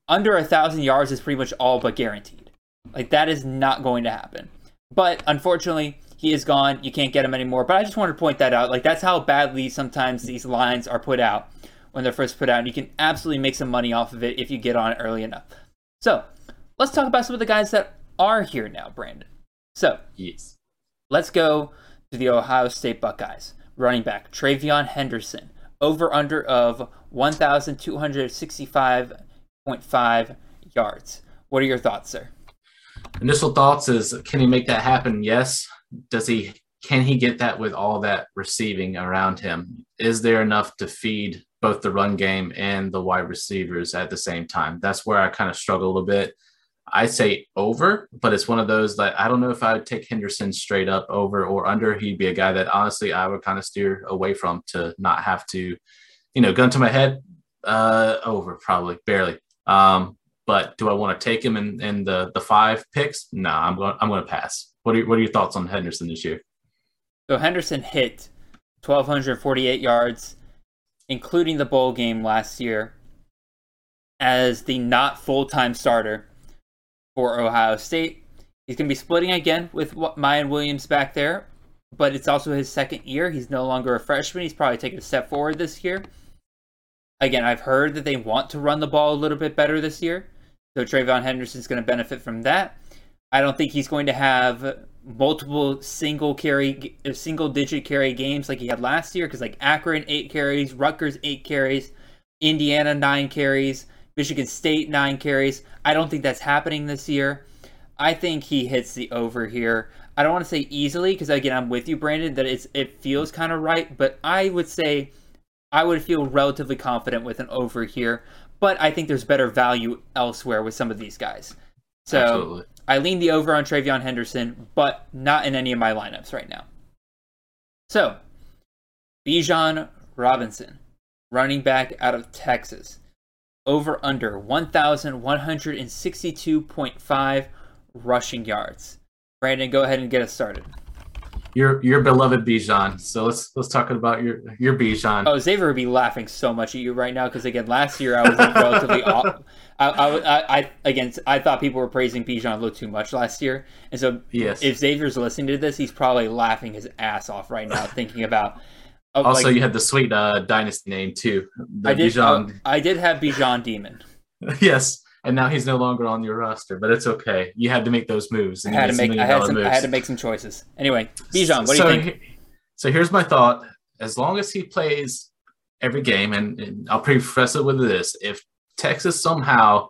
under a thousand yards is pretty much all but guaranteed. Like that is not going to happen. But unfortunately, he is gone. You can't get him anymore. But I just wanted to point that out. Like that's how badly sometimes these lines are put out when they're first put out. And you can absolutely make some money off of it if you get on it early enough. So let's talk about some of the guys that are here now, Brandon. So yes, let's go to the Ohio State Buckeyes. Running back TreVeyon Henderson over under of 1,265.5 yards. What are your thoughts, sir? Initial thoughts is can he make that happen? Yes. Does he can he get that with all that receiving around him? Is there enough to feed both the run game and the wide receivers at the same time? That's where I kind of struggle a little bit. I say over, but it's one of those that I don't know if I would take Henderson straight up over or under. He'd be a guy that honestly I would kind of steer away from to not have to, you know, gun to my head, uh, over probably barely. Um, but do I want to take him in, in the the five picks? No, I'm going I'm going to pass. What are what are your thoughts on Henderson this year? So Henderson hit 1248 yards, including the bowl game last year, as the not full time starter for Ohio State. He's going to be splitting again with Miyan Williams back there, but it's also his second year. He's no longer a freshman. He's probably taking a step forward this year. Again, I've heard that they want to run the ball a little bit better this year. So TreVeyon Henderson's going to benefit from that. I don't think he's going to have multiple single carry, uh, single digit carry games like he had last year because like Akron eight carries, Rutgers eight carries, Indiana nine carries, Michigan State nine carries. I don't think that's happening this year. I think he hits the over here. I don't want to say easily because again I'm with you, Brandon, that it's it feels kind of right, but I would say I would feel relatively confident with an over here. But I think there's better value elsewhere with some of these guys. So Absolutely. I lean the over on TreVeyon Henderson, but not in any of my lineups right now. So, Bijan Robinson, running back out of Texas, over under 1,162.5 rushing yards. Brandon, go ahead and get us started your your beloved Bijan. So let's let's talk about your your Bijan. Oh, Xavier would be laughing so much at you right now because again, last year I was like relatively off. I, I, I, again, I thought people were praising Bijan a little too much last year, and so yes. if Xavier's listening to this, he's probably laughing his ass off right now, thinking about. Also, like, you had the sweet uh, dynasty name too. I did. Bijan. Oh, I did have Bijan Demon. yes, and now he's no longer on your roster. But it's okay. You had to make those moves. I had to make. I had some. Moves. I had to make some choices. Anyway, Bijan, what so, do you think? So here's my thought. As long as he plays every game, and, and I'll preface it with this: if Texas somehow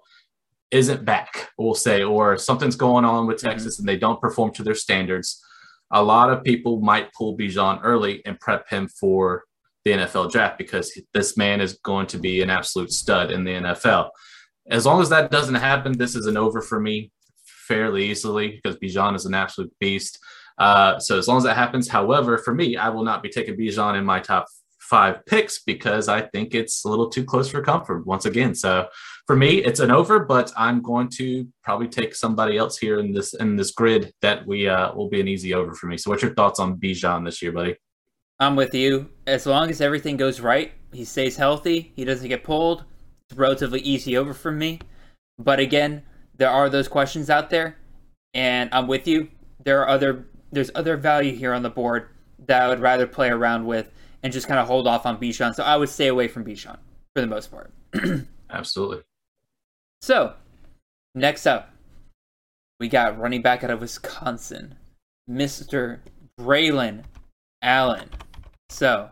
isn't back, we'll say, or something's going on with mm-hmm. Texas mm-hmm. and they don't perform to their standards, a lot of people might pull Bijan early and prep him for the NFL draft because this man is going to be an absolute stud in the NFL. As long as that doesn't happen, this is an over for me fairly easily because Bijan is an absolute beast. Uh, so as long as that happens, however, for me, I will not be taking Bijan in my top five picks because I think it's a little too close for comfort once again. So for me, it's an over, but I'm going to probably take somebody else here in this in this grid that we uh, will be an easy over for me. So what's your thoughts on Bijan this year, buddy? I'm with you. As long as everything goes right, he stays healthy, he doesn't get pulled, It's relatively easy over for me. But again, there are those questions out there, and I'm with you. There are other there's other value here on the board that I would rather play around with and just kind of hold off on Bijan. So I would stay away from Bijan for the most part. Absolutely. So next up, we got running back out of Wisconsin, Mr. Braylon Allen. So,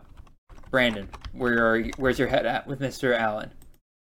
Brandon, where are you, where's your head at with Mr. Allen?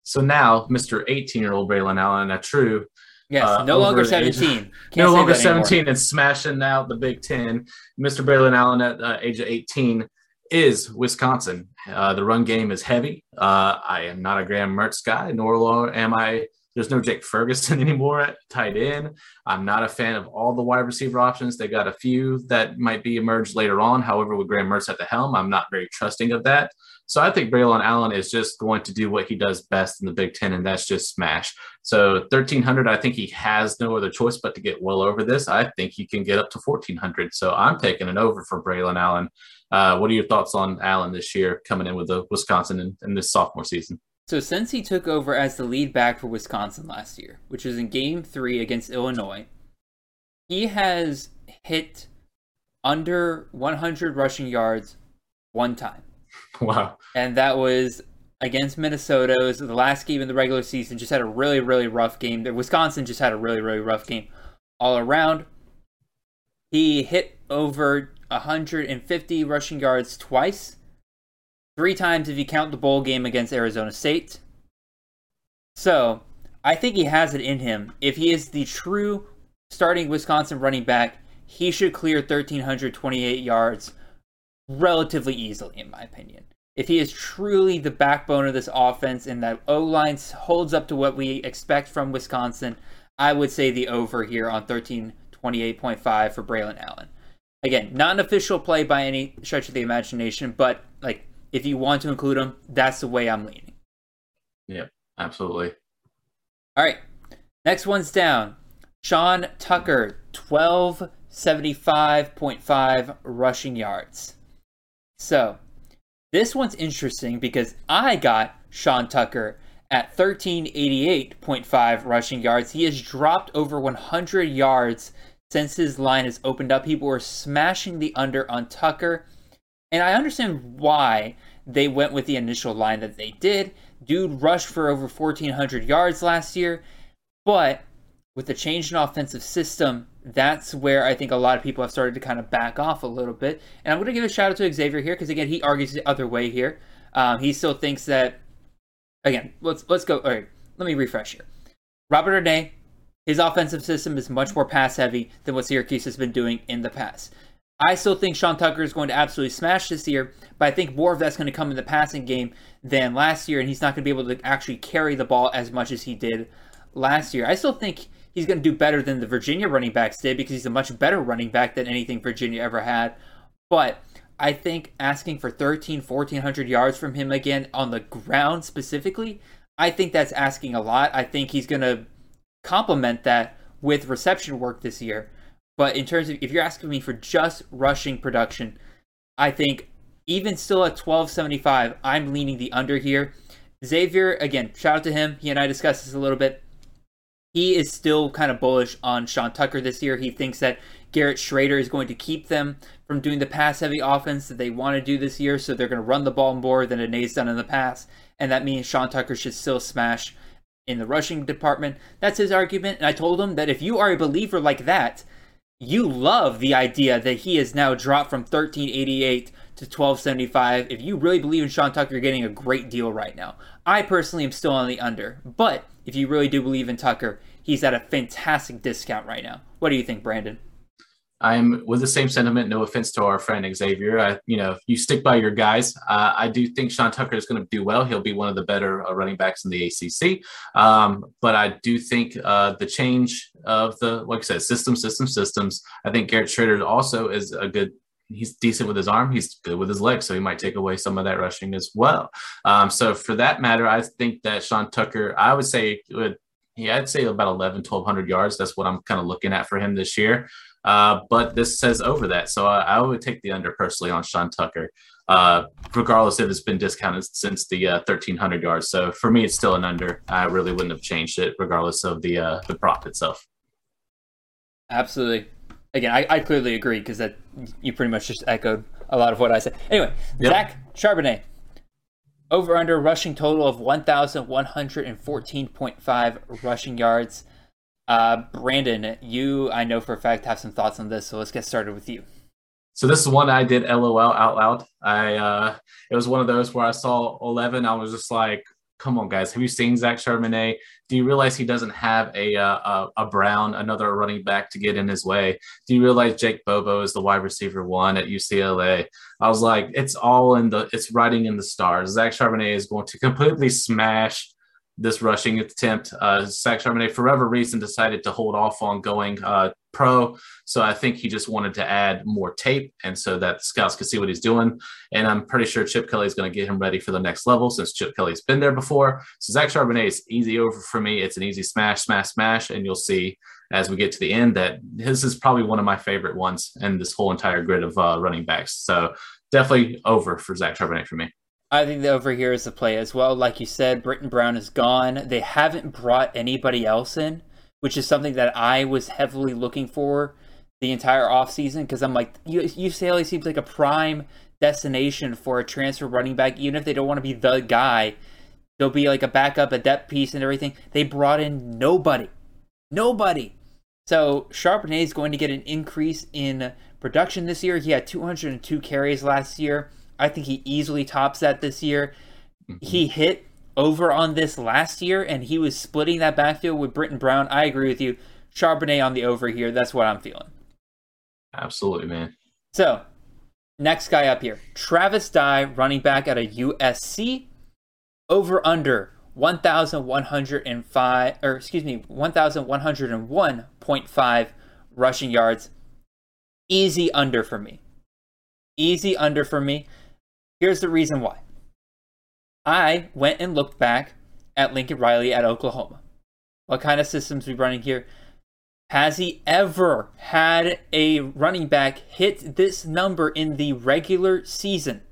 So now, Mr. 18 year old Braylon Allen, a true. Yes, uh, no longer 17. no longer 17 and smashing out the Big Ten. Mr. Braylon Allen at uh, age of 18 is Wisconsin. Uh, the run game is heavy. Uh, I am not a Graham Mertz guy, nor am I there's no Jake Ferguson anymore at tight end. I'm not a fan of all the wide receiver options. They got a few that might be emerged later on. However, with Graham Mertz at the helm, I'm not very trusting of that. So I think Braylon Allen is just going to do what he does best in the Big Ten, and that's just smash. So 1300, I think he has no other choice but to get well over this. I think he can get up to 1400. So I'm taking an over for Braylon Allen. Uh, what are your thoughts on Allen this year coming in with the Wisconsin in, in this sophomore season? So since he took over as the lead back for Wisconsin last year, which was in game three against Illinois, he has hit under 100 rushing yards one time. Wow. And that was against Minnesota. It was the last game in the regular season. Just had a really, really rough game. The Wisconsin just had a really, really rough game all around. He hit over 150 rushing yards twice three times if you count the bowl game against Arizona State. So, I think he has it in him. If he is the true starting Wisconsin running back, he should clear 1,328 yards relatively easily, in my opinion. If he is truly the backbone of this offense and that O line holds up to what we expect from Wisconsin, I would say the over here on 1328.5 for Braylon Allen. Again, not an official play by any stretch of the imagination, but like if you want to include them, that's the way I'm leaning. Yeah, absolutely. All right. Next one's down. Sean Tucker, 1275.5 rushing yards. So, this one's interesting because I got Sean Tucker at 1388.5 rushing yards. He has dropped over 100 yards since his line has opened up, people were smashing the under on Tucker. And I understand why they went with the initial line that they did. Dude rushed for over 1,400 yards last year. But with the change in offensive system, that's where I think a lot of people have started to kind of back off a little bit. And I'm going to give a shout out to Xavier here because again, he argues the other way here. Um, he still thinks that. Again, let's let's go. All right, let me refresh here. Robert Ernest, his offensive system is much more pass heavy than what Syracuse has been doing in the past. I still think Sean Tucker is going to absolutely smash this year, but I think more of that's going to come in the passing game than last year, and he's not going to be able to actually carry the ball as much as he did last year. I still think he's going to do better than the Virginia running backs did because he's a much better running back than anything Virginia ever had. But I think asking for 13, 1400 yards from him again on the ground specifically, I think that's asking a lot. I think he's going to complement that with reception work this year. But in terms of if you're asking me for just rushing production, I think even still at 1275, I'm leaning the under here. Xavier, again, shout out to him. He and I discussed this a little bit he is still kind of bullish on Sean Tucker this year. He thinks that Garrett Shrader is going to keep them from doing the pass heavy offense that they want to do this year. So they're going to run the ball more than Anae's done in the past. And that means Sean Tucker should still smash in the rushing department. That's his argument. And I told him that if you are a believer like that, you love the idea that he has now dropped from 1388 to 1275. If you really believe in Sean Tucker, you're getting a great deal right now. I personally am still on the under, but if you really do believe in Tucker, he's at a fantastic discount right now. What do you think, Brandon? I'm with the same sentiment. No offense to our friend Xavier. I, you know, you stick by your guys. Uh, I do think Sean Tucker is going to do well. He'll be one of the better uh, running backs in the ACC. Um, but I do think uh, the change of the, like I said, system, system, systems. I think Garrett Shrader also is a good he's decent with his arm. He's good with his legs, so he might take away some of that rushing as well. Um, so for that matter, I think that Sean Tucker, I would say would yeah, I'd say about 11, 1200 yards. That's what I'm kind of looking at for him this year. Uh, but this says over that. So I, I, would take the under personally on Sean Tucker, uh, regardless if it's been discounted since the uh, 1300 yards. So for me, it's still an under. I really wouldn't have changed it regardless of the, uh, the prop itself. Absolutely again, I, I clearly agree because that you pretty much just echoed a lot of what I said. Anyway, yep. Zach Charbonnet, over under rushing total of 1,114.5 rushing yards. Uh, Brandon, you, I know for a fact, have some thoughts on this, so let's get started with you. So this is one I did LOL out loud. I uh, it was one of those where I saw 11, I was just like, come on, guys, have you seen Zach Charbonnet? Do you realize he doesn't have a, uh, a, a Brown, another running back to get in his way? Do you realize Jake Bobo is the wide receiver one at UCLA? I was like, it's all in the, it's writing in the stars. Zach Charbonnet is going to completely smash this rushing attempt. Uh, Zach Charbonnet, for whatever reason, decided to hold off on going uh, pro. So I think he just wanted to add more tape, and so that scouts could see what he's doing. And I'm pretty sure Chip Kelly is going to get him ready for the next level since Chip Kelly's been there before. So Zach Charbonnet is easy over for me. It's an easy smash, smash, smash, and you'll see as we get to the end that his is probably one of my favorite ones in this whole entire grid of uh, running backs. So definitely over for Zach Charbonnet for me. I think the over here is the play as well. Like you said, Brittain Brown is gone. They haven't brought anybody else in, which is something that I was heavily looking for the entire offseason because I'm like, UCLA seems like a prime destination for a transfer running back, even if they don't want to be the guy. They'll be like a backup, a depth piece, and everything. They brought in nobody. Nobody. So Charbonnet is going to get an increase in production this year. He had 202 carries last year. I think he easily tops that this year. Mm-hmm. He hit over on this last year, and he was splitting that backfield with Brittain Brown. I agree with you. Charbonnet on the over here. That's what I'm feeling. Absolutely, man. So, next guy up here Travis Dye, running back at a USC. Over under 1,105, or excuse me, 1,101.5 rushing yards. Easy under for me. Easy under for me. Here's the reason why. I went and looked back at Lincoln Riley at Oklahoma. What kind of systems we running here? Has he ever had a running back hit this number in the regular season?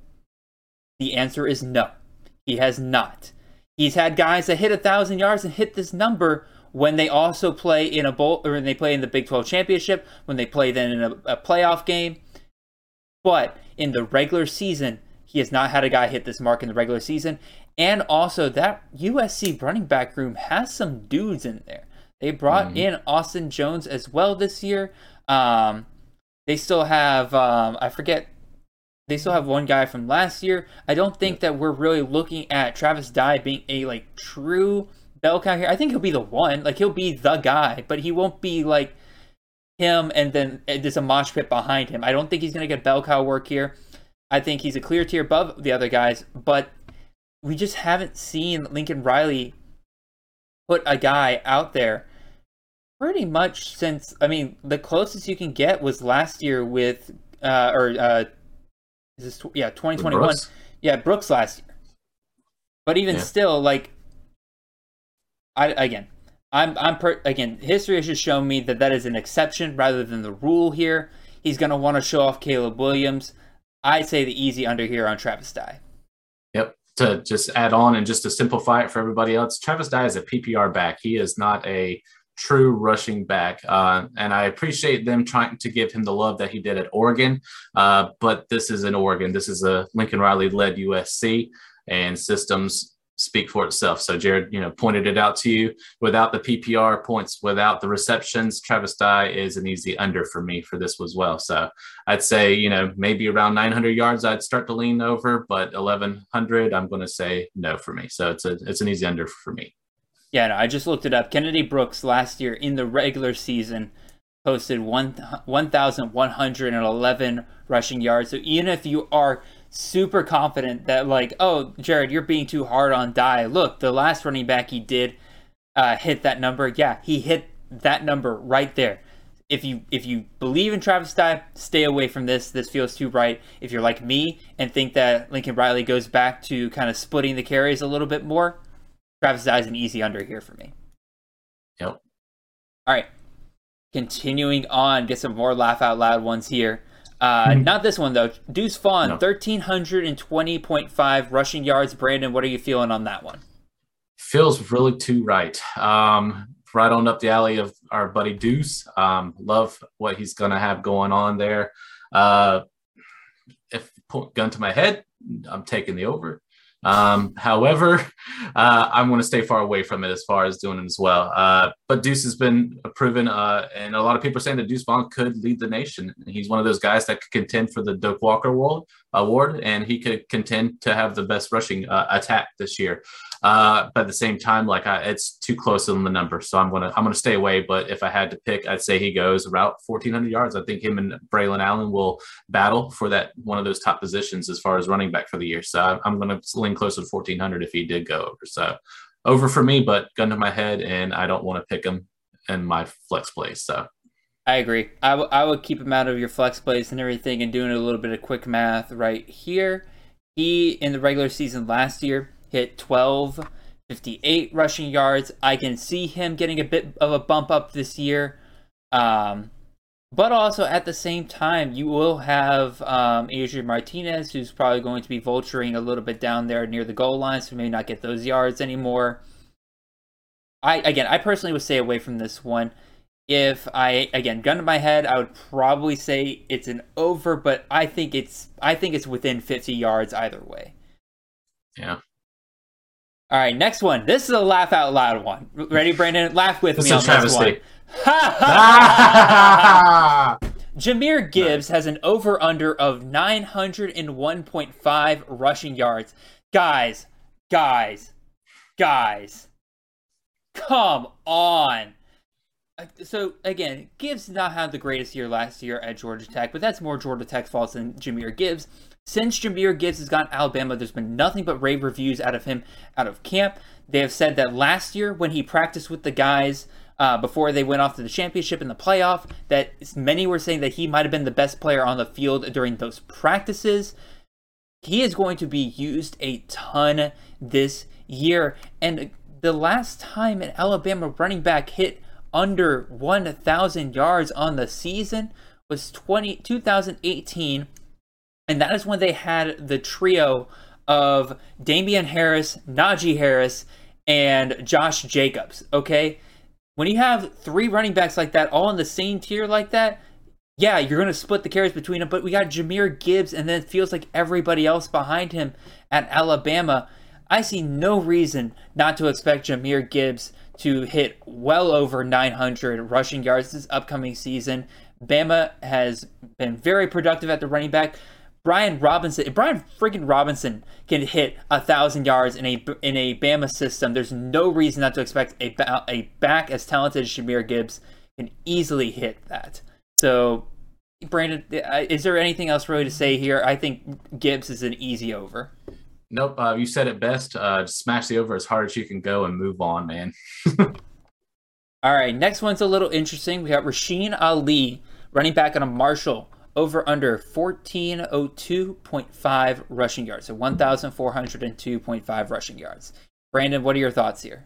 The answer is no. He has not. He's had guys that hit a thousand yards and hit this number when they also play in a bowl or when they play in the Big 12 championship, when they play then in a, a playoff game. But in the regular season, he has not had a guy hit this mark in the regular season. And also, that USC running back room has some dudes in there. They brought mm-hmm. in Austin Jones as well this year. Um, they still have, um, I forget, they still have one guy from last year. I don't think that we're really looking at Travis Dye being a like true bell cow here. I think he'll be the one. Like he'll be the guy, but he won't be like him and then there's a mosh pit behind him. I don't think he's gonna get bell cow work here. I think he's a clear tier above the other guys, but we just haven't seen Lincoln Riley put a guy out there pretty much since I mean the closest you can get was last year with uh or uh is this yeah 2021 Brooks? yeah Brooks last year but even yeah. still like I again I'm I'm per, again history has just shown me that that is an exception rather than the rule here he's going to want to show off Caleb Williams I say the easy under here on Travis Dye yep to just add on and just to simplify it for everybody else Travis Dye is a PPR back he is not a true rushing back. Uh, and I appreciate them trying to give him the love that he did at Oregon. Uh, but this is in Oregon. This is a Lincoln Riley led USC, and systems speak for itself. So Jared, you know, pointed it out to you. Without the PPR points, without the receptions, Travis Dye is an easy under for me for this as well. So I'd say, you know, maybe around 900 yards, I'd start to lean over, but 1100, I'm going to say no for me. So it's a it's an easy under for me. Yeah, no, I just looked it up. Kennedy Brooks last year in the regular season posted 1,111 rushing yards. So even if you are super confident that, like, oh, Jared, you're being too hard on Dye. Look, the last running back he did uh, hit that number. Yeah, he hit that number right there. If you if you believe in Travis Dye, stay away from this. This feels too bright. If you're like me and think that Lincoln Riley goes back to kind of splitting the carries a little bit more, Travis is an easy under here for me. Yep. All right. Continuing on, get some more laugh out loud ones here. Uh, mm-hmm. Not this one though. Deuce Vaughn, no. thirteen hundred and twenty point five rushing yards. Brandon, what are you feeling on that one? Feels really too right. Um, right on up the alley of our buddy Deuce. Um, love what he's gonna have going on there. Uh, if put gun to my head, I'm taking the over. Um, however, uh, I'm going to stay far away from it as far as doing it as well. Uh, but Deuce has been proven, uh, and a lot of people are saying that Deuce Vaughn could lead the nation. He's one of those guys that could contend for the Doak Walker World Award, and he could contend to have the best rushing uh, attack this year. Uh, but at the same time, like I, it's too close on the number, so I'm gonna I'm gonna stay away. But if I had to pick, I'd say he goes about 1,400 yards. I think him and Braylon Allen will battle for that one of those top positions as far as running back for the year. So I'm gonna lean closer to 1,400 if he did go over. So over for me, but gun to my head, and I don't want to pick him in my flex place. So. I agree. I, w- I would keep him out of your flex place and everything and doing a little bit of quick math right here. He, in the regular season last year, hit 12, 58 rushing yards. I can see him getting a bit of a bump up this year. Um, but also at the same time, you will have um, Adrian Martinez, who's probably going to be vulturing a little bit down there near the goal line, so may not get those yards anymore. I again, I personally would stay away from this one. If I again gun to my head, I would probably say it's an over, but I think it's I think it's within 50 yards either way. Yeah. All right, next one. This is a laugh out loud one. Ready, Brandon? Laugh with this me on this one. Jahmyr Gibbs has an over under of 901.5 rushing yards. Guys, guys, guys, come on. Uh, so again, Gibbs did not have the greatest year last year at Georgia Tech, but that's more Georgia Tech's fault than Jahmyr Gibbs. Since Jahmyr Gibbs has gone Alabama, there's been nothing but rave reviews out of him out of camp. They have said that last year when he practiced with the guys uh, before they went off to the championship and the playoff, that many were saying that he might have been the best player on the field during those practices. He is going to be used a ton this year. And the last time an Alabama running back hit under 1,000 yards on the season was 20, 2018 and that is when they had the trio of Damien Harris, Najee Harris, and Josh Jacobs. Okay, when you have three running backs like that, all in the same tier like that, yeah, you're going to split the carries between them. But we got Jahmyr Gibbs, and then it feels like everybody else behind him at Alabama. I see no reason not to expect Jahmyr Gibbs to hit well over 900 rushing yards this upcoming season. Bama has been very productive at the running back. Brian Robinson, if Brian freaking Robinson can hit a thousand yards in a in a Bama system. There's no reason not to expect a a back as talented as Jahmyr Gibbs can easily hit that. So, Brandon, uh, is there anything else really to say here? I think Gibbs is an easy over. Nope, uh, you said it best. Uh, smash the over as hard as you can go and move on, man. All right, next one's a little interesting. We got Rasheen Ali running back on a Marshall over under 1402.5 rushing yards. So 1,402.5 rushing yards. Brandon, what are your thoughts here?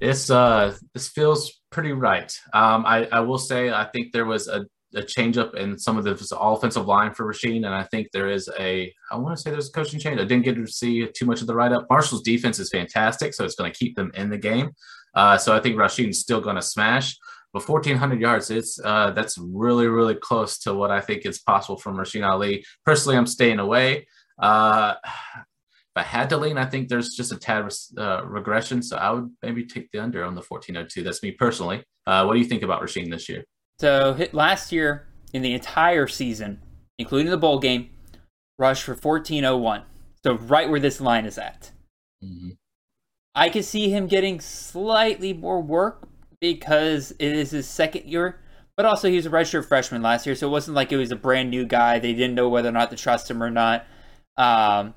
This uh this feels pretty right. Um, I, I will say I think there was a, a change up in some of the offensive line for Rasheen, and I think there is a I want to say there's a coaching change. I didn't get to see too much of the write up. Marshall's defense is fantastic, so it's going to keep them in the game. Uh, so I think Rasheen's still going to smash. But 1,400 yards, it's uh, that's really, really close to what I think is possible from Rasheen Ali. Personally, I'm staying away. Uh, if I had to lean, I think there's just a tad uh, regression. So I would maybe take the under on the 1402. That's me personally. Uh, what do you think about Rasheen this year? So hit last year in the entire season, including the bowl game, rushed for 1401. So right where this line is at. Mm-hmm. I could see him getting slightly more work, because it is his second year. But also, he was a redshirt freshman last year, so it wasn't like it was a brand new guy. They didn't know whether or not to trust him or not. Um,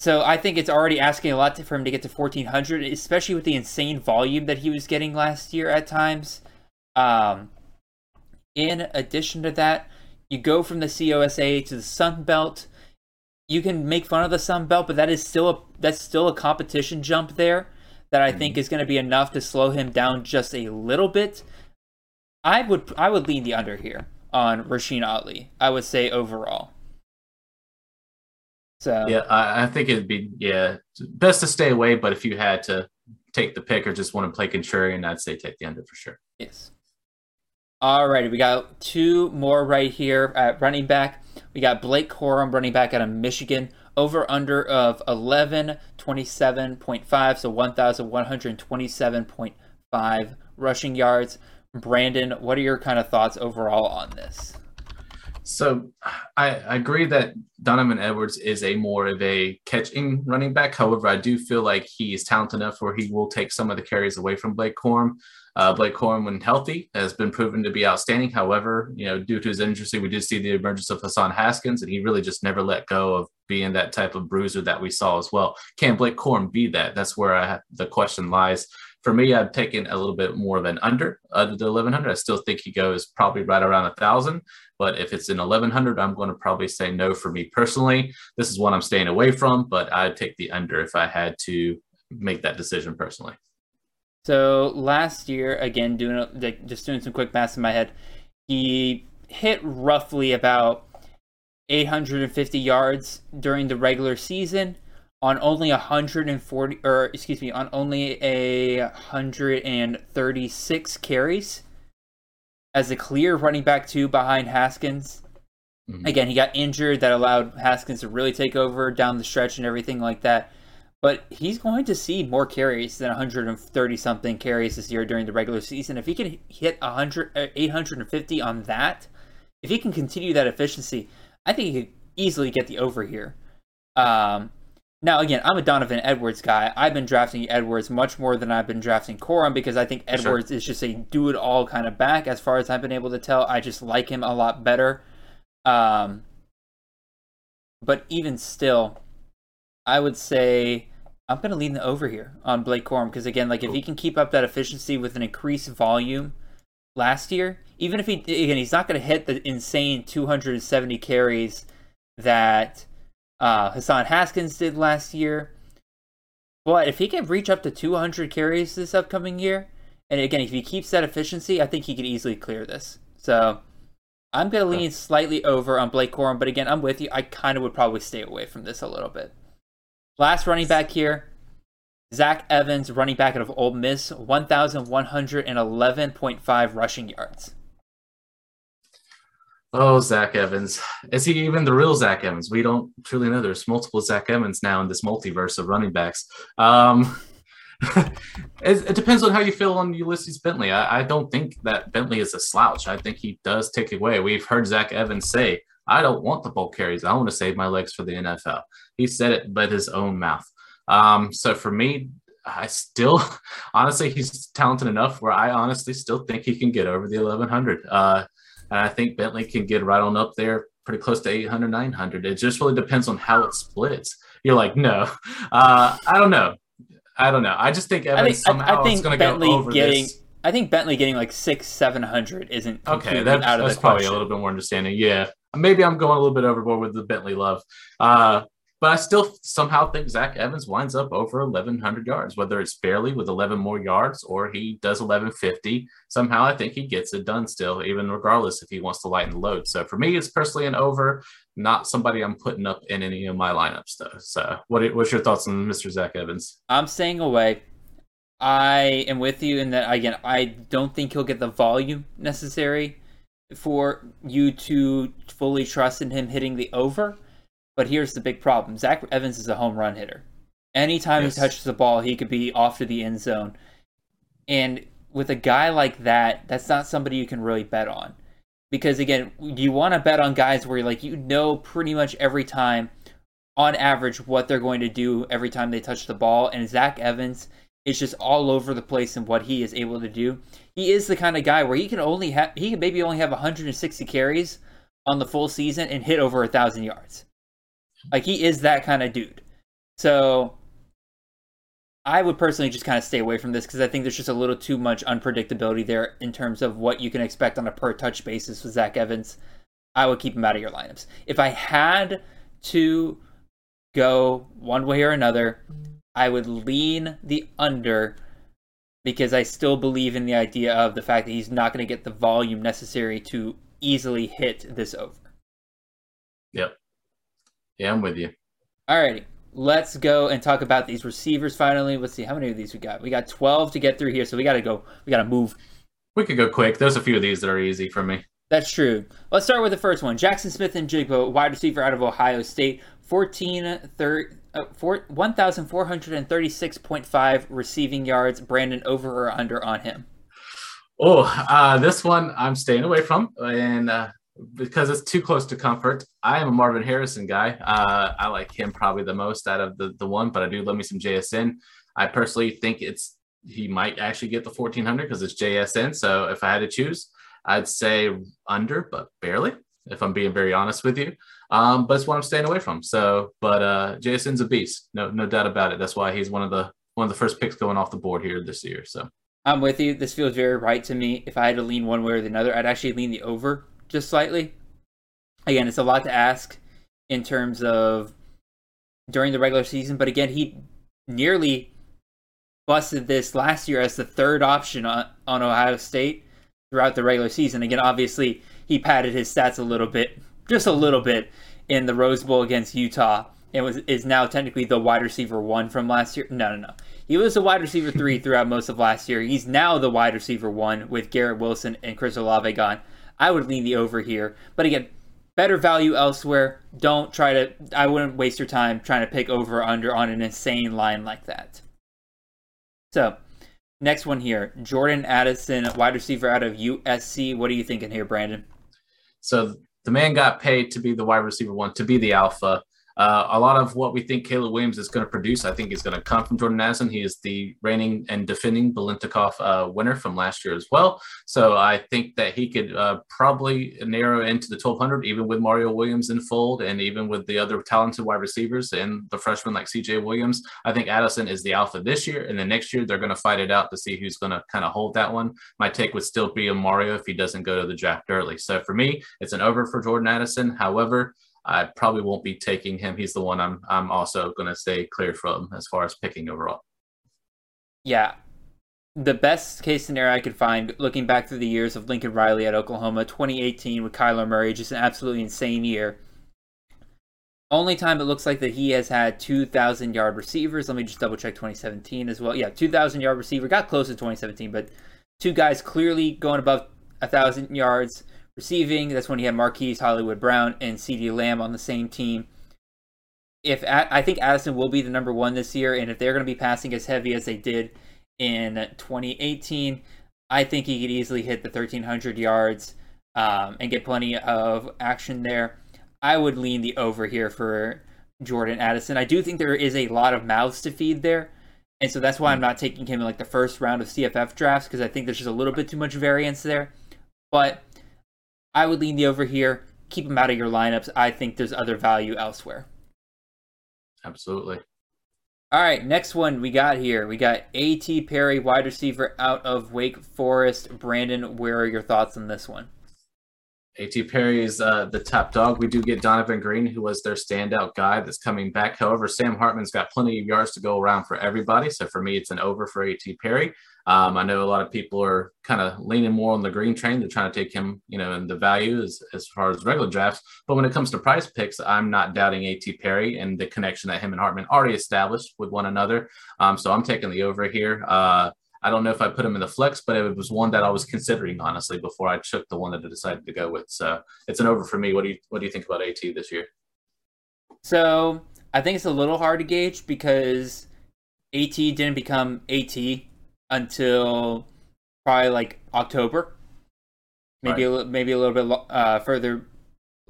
so I think it's already asking a lot for him to get to 1400, especially with the insane volume that he was getting last year at times. Um, in addition to that, you go from the CUSA to the Sun Belt. You can make fun of the Sun Belt, but that is still a that's still a competition jump there that I think mm-hmm. is going to be enough to slow him down just a little bit. I would I would lean the under here on Rasheen Ali. I would say overall. So yeah, I, I think it'd be yeah best to stay away. But if you had to take the pick or just want to play contrarian, I'd say take the under for sure. Yes. All right, we got two more right here at running back. We got Blake Corum running back out of Michigan over under of 1127.5 so 1127.5 rushing yards. Brandon what are your kind of thoughts overall on this so I, agree that Donovan Edwards is a more of a catching running back. However, I do feel like he is talented enough where he will take some of the carries away from Blake Corum. Uh, Blake Corum, when healthy, has been proven to be outstanding. However, you know, due to his injury, we did see the emergence of Hassan Haskins, and he really just never let go of being that type of bruiser that we saw as well. Can Blake Corum be that? That's where I, the question lies. For me, I've taken a little bit more of an under uh, under the 1100. I still think he goes probably right around a thousand. But if it's an 1100, I'm going to probably say no for me personally. This is one I'm staying away from, but I'd take the under if I had to make that decision personally. So last year, again, doing like, just doing some quick math in my head, he hit roughly about 850 yards during the regular season on only 140 or excuse me on only a 136 carries as a clear running back two behind Haskins. Mm-hmm. Again, he got injured that allowed Haskins to really take over down the stretch and everything like that but he's going to see more carries than 130 something carries this year during the regular season. If he can hit 100, uh, 850 on that, if he can continue that efficiency, I think he could easily get the over here. Um, now, again, I'm a Donovan Edwards guy. I've been drafting Edwards much more than I've been drafting Corum because I think Edwards sure. is just a do it all kind of back. As far as I've been able to tell, I just like him a lot better. Um, but even still, I would say I'm going to lean the over here on Blake Corum because again, like if he can keep up that efficiency with an increased volume last year, even if he again he's not going to hit the insane 270 carries that uh, Hassan Haskins did last year. But if he can reach up to 200 carries this upcoming year, and again if he keeps that efficiency, I think he could easily clear this. So I'm going to lean slightly over on Blake Corum, but again, I'm with you. I kind of would probably stay away from this a little bit. Last running back here, Zach Evans, running back out of Ole Miss, 1,111.5 rushing yards. Oh, Zach Evans. Is he even the real Zach Evans? We don't truly know. There's multiple Zach Evans now in this multiverse of running backs. Um, it, it, depends on how you feel on Ulysses Bentley. I, I, don't think that Bentley is a slouch. I think he does take away. We've heard Zach Evans say, I don't want the bulk carries. I want to save my legs for the NFL. He said it by his own mouth. Um, so for me, I still, honestly, he's talented enough where I honestly still think he can get over the 1100. Uh, and I think Bentley can get right on up there, pretty close to 800, 900. It just really depends on how it splits. You're like, no, uh, I don't know. I don't know. I just think Evans I think, somehow I, think going to go over getting, this. I think Bentley getting like six, seven hundred isn't okay. That's, out of that's probably a little bit more understanding. Yeah, maybe I'm going a little bit overboard with the Bentley love. Uh, but I still somehow think Zach Evans winds up over 1,100 yards, whether it's barely with 11 more yards or he does 1,150. Somehow I think he gets it done still, even regardless if he wants to lighten the load. So for me, it's personally an over, not somebody I'm putting up in any of my lineups, though. So what, what's your thoughts on Mr. Zach Evans? I'm staying away. I am with you in that, again, I don't think he'll get the volume necessary for you to fully trust in him hitting the over. But here's the big problem Zach Evans is a home run hitter. Anytime yes. he touches the ball, he could be off to the end zone. And with a guy like that, that's not somebody you can really bet on. Because again, you want to bet on guys where like you know pretty much every time on average what they're going to do every time they touch the ball. And Zach Evans is just all over the place in what he is able to do. He is the kind of guy where he can only have he can maybe only have 160 carries on the full season and hit over a thousand yards. Like he is that kind of dude. So I would personally just kind of stay away from this because I think there's just a little too much unpredictability there in terms of what you can expect on a per touch basis with Zach Evans. I would keep him out of your lineups. If I had to go one way or another, I would lean the under because I still believe in the idea of the fact that he's not going to get the volume necessary to easily hit this over. Yep. Yeah, I'm with you. Alrighty. Let's go and talk about these receivers finally. Let's see how many of these we got. We got 12 to get through here, so we got to go. We got to move. We could go quick. There's a few of these that are easy for me. That's true. Let's start with the first one. Jackson Smith-Njigba, wide receiver out of Ohio State, 14 thir- uh, 1,436.5 receiving yards. Brandon, over or under on him? Oh, uh, this one I'm staying away from. And uh, because it's too close to comfort. I am a Marvin Harrison guy. Uh, I like him probably the most out of the, the one, but I do love me some JSN. I personally think it's he might actually get the 1400 because it's JSN. So if I had to choose, I'd say under, but barely, if I'm being very honest with you. Um, but it's what I'm staying away from. So, but uh, JSN's a beast, no no doubt about it. That's why he's one of the one of the first picks going off the board here this year. So I'm with you. This feels very right to me. If I had to lean one way or the other, I'd actually lean the over just slightly. Again, it's a lot to ask in terms of during the regular season, but again, he nearly busted this last year as the third option on, on Ohio State throughout the regular season. Again, obviously, he padded his stats a little bit, just a little bit, in the Rose Bowl against Utah. And was is now technically the wide receiver one from last year. No, no, no. He was the wide receiver three throughout most of last year. He's now the wide receiver one with Garrett Wilson and Chris Olave gone. I would lean the over here. But again, better value elsewhere. Don't try to. I wouldn't waste your time trying to pick over under on an insane line like that. So, next one here Jordan Addison, wide receiver out of USC. What are you thinking here, Brandon? So, the man got paid to be the wide receiver one, to be the alpha. Uh, a lot of what we think Caleb Williams is going to produce, I think, is going to come from Jordan Addison. He is the reigning and defending Biletnikoff uh, winner from last year as well. So I think that he could uh, probably narrow into the 1200, even with Mario Williams in fold and even with the other talented wide receivers and the freshman like CJ Williams. I think Addison is the alpha this year. And then next year, they're going to fight it out to see who's going to kind of hold that one. My take would still be a Mario if he doesn't go to the draft early. So for me, it's an over for Jordan Addison. However, I probably won't be taking him. He's the one I'm I'm also going to stay clear from as far as picking overall. Yeah. The best case scenario I could find, looking back through the years of Lincoln Riley at Oklahoma, 2018 with Kyler Murray, just an absolutely insane year. Only time it looks like that he has had 2,000 yard receivers. Let me just double check 2017 as well. Yeah, 2,000 yard receiver. Got close to 2017, but two guys clearly going above 1,000 yards receiving. That's when he had Marquise Hollywood Brown and CeeDee Lamb on the same team. If I think Addison will be the number one this year, and if they're going to be passing as heavy as they did in 2018, I think he could easily hit the 1,300 yards um, and get plenty of action there. I would lean the over here for Jordan Addison. I do think there is a lot of mouths to feed there. And so that's why I'm not taking him in like the first round of CFF drafts because I think there's just a little bit too much variance there. But I would lean the over here. Keep him out of your lineups. I think there's other value elsewhere. Absolutely. All right, next one we got here. We got A.T. Perry, wide receiver out of Wake Forest. Brandon, where are your thoughts on this one? A.T. Perry is uh, the top dog. We do get Donavon Greene, who was their standout guy that's coming back. However, Sam Hartman's got plenty of yards to go around for everybody. So for me, it's an over for A.T. Perry. Um, I know a lot of people are kind of leaning more on the Greene train. They're trying to take him, you know, in the value as, as far as regular drafts. But when it comes to PrizePicks, I'm not doubting A.T. Perry and the connection that him and Hartman already established with one another. Um, so I'm taking the over here. Uh, I don't know if I put him in the flex, but it was one that I was considering honestly before I took the one that I decided to go with. So it's an over for me. What do you what do you think about AT this year? So I think it's a little hard to gauge because AT didn't become AT until probably like October, maybe right. a, maybe a little bit uh, further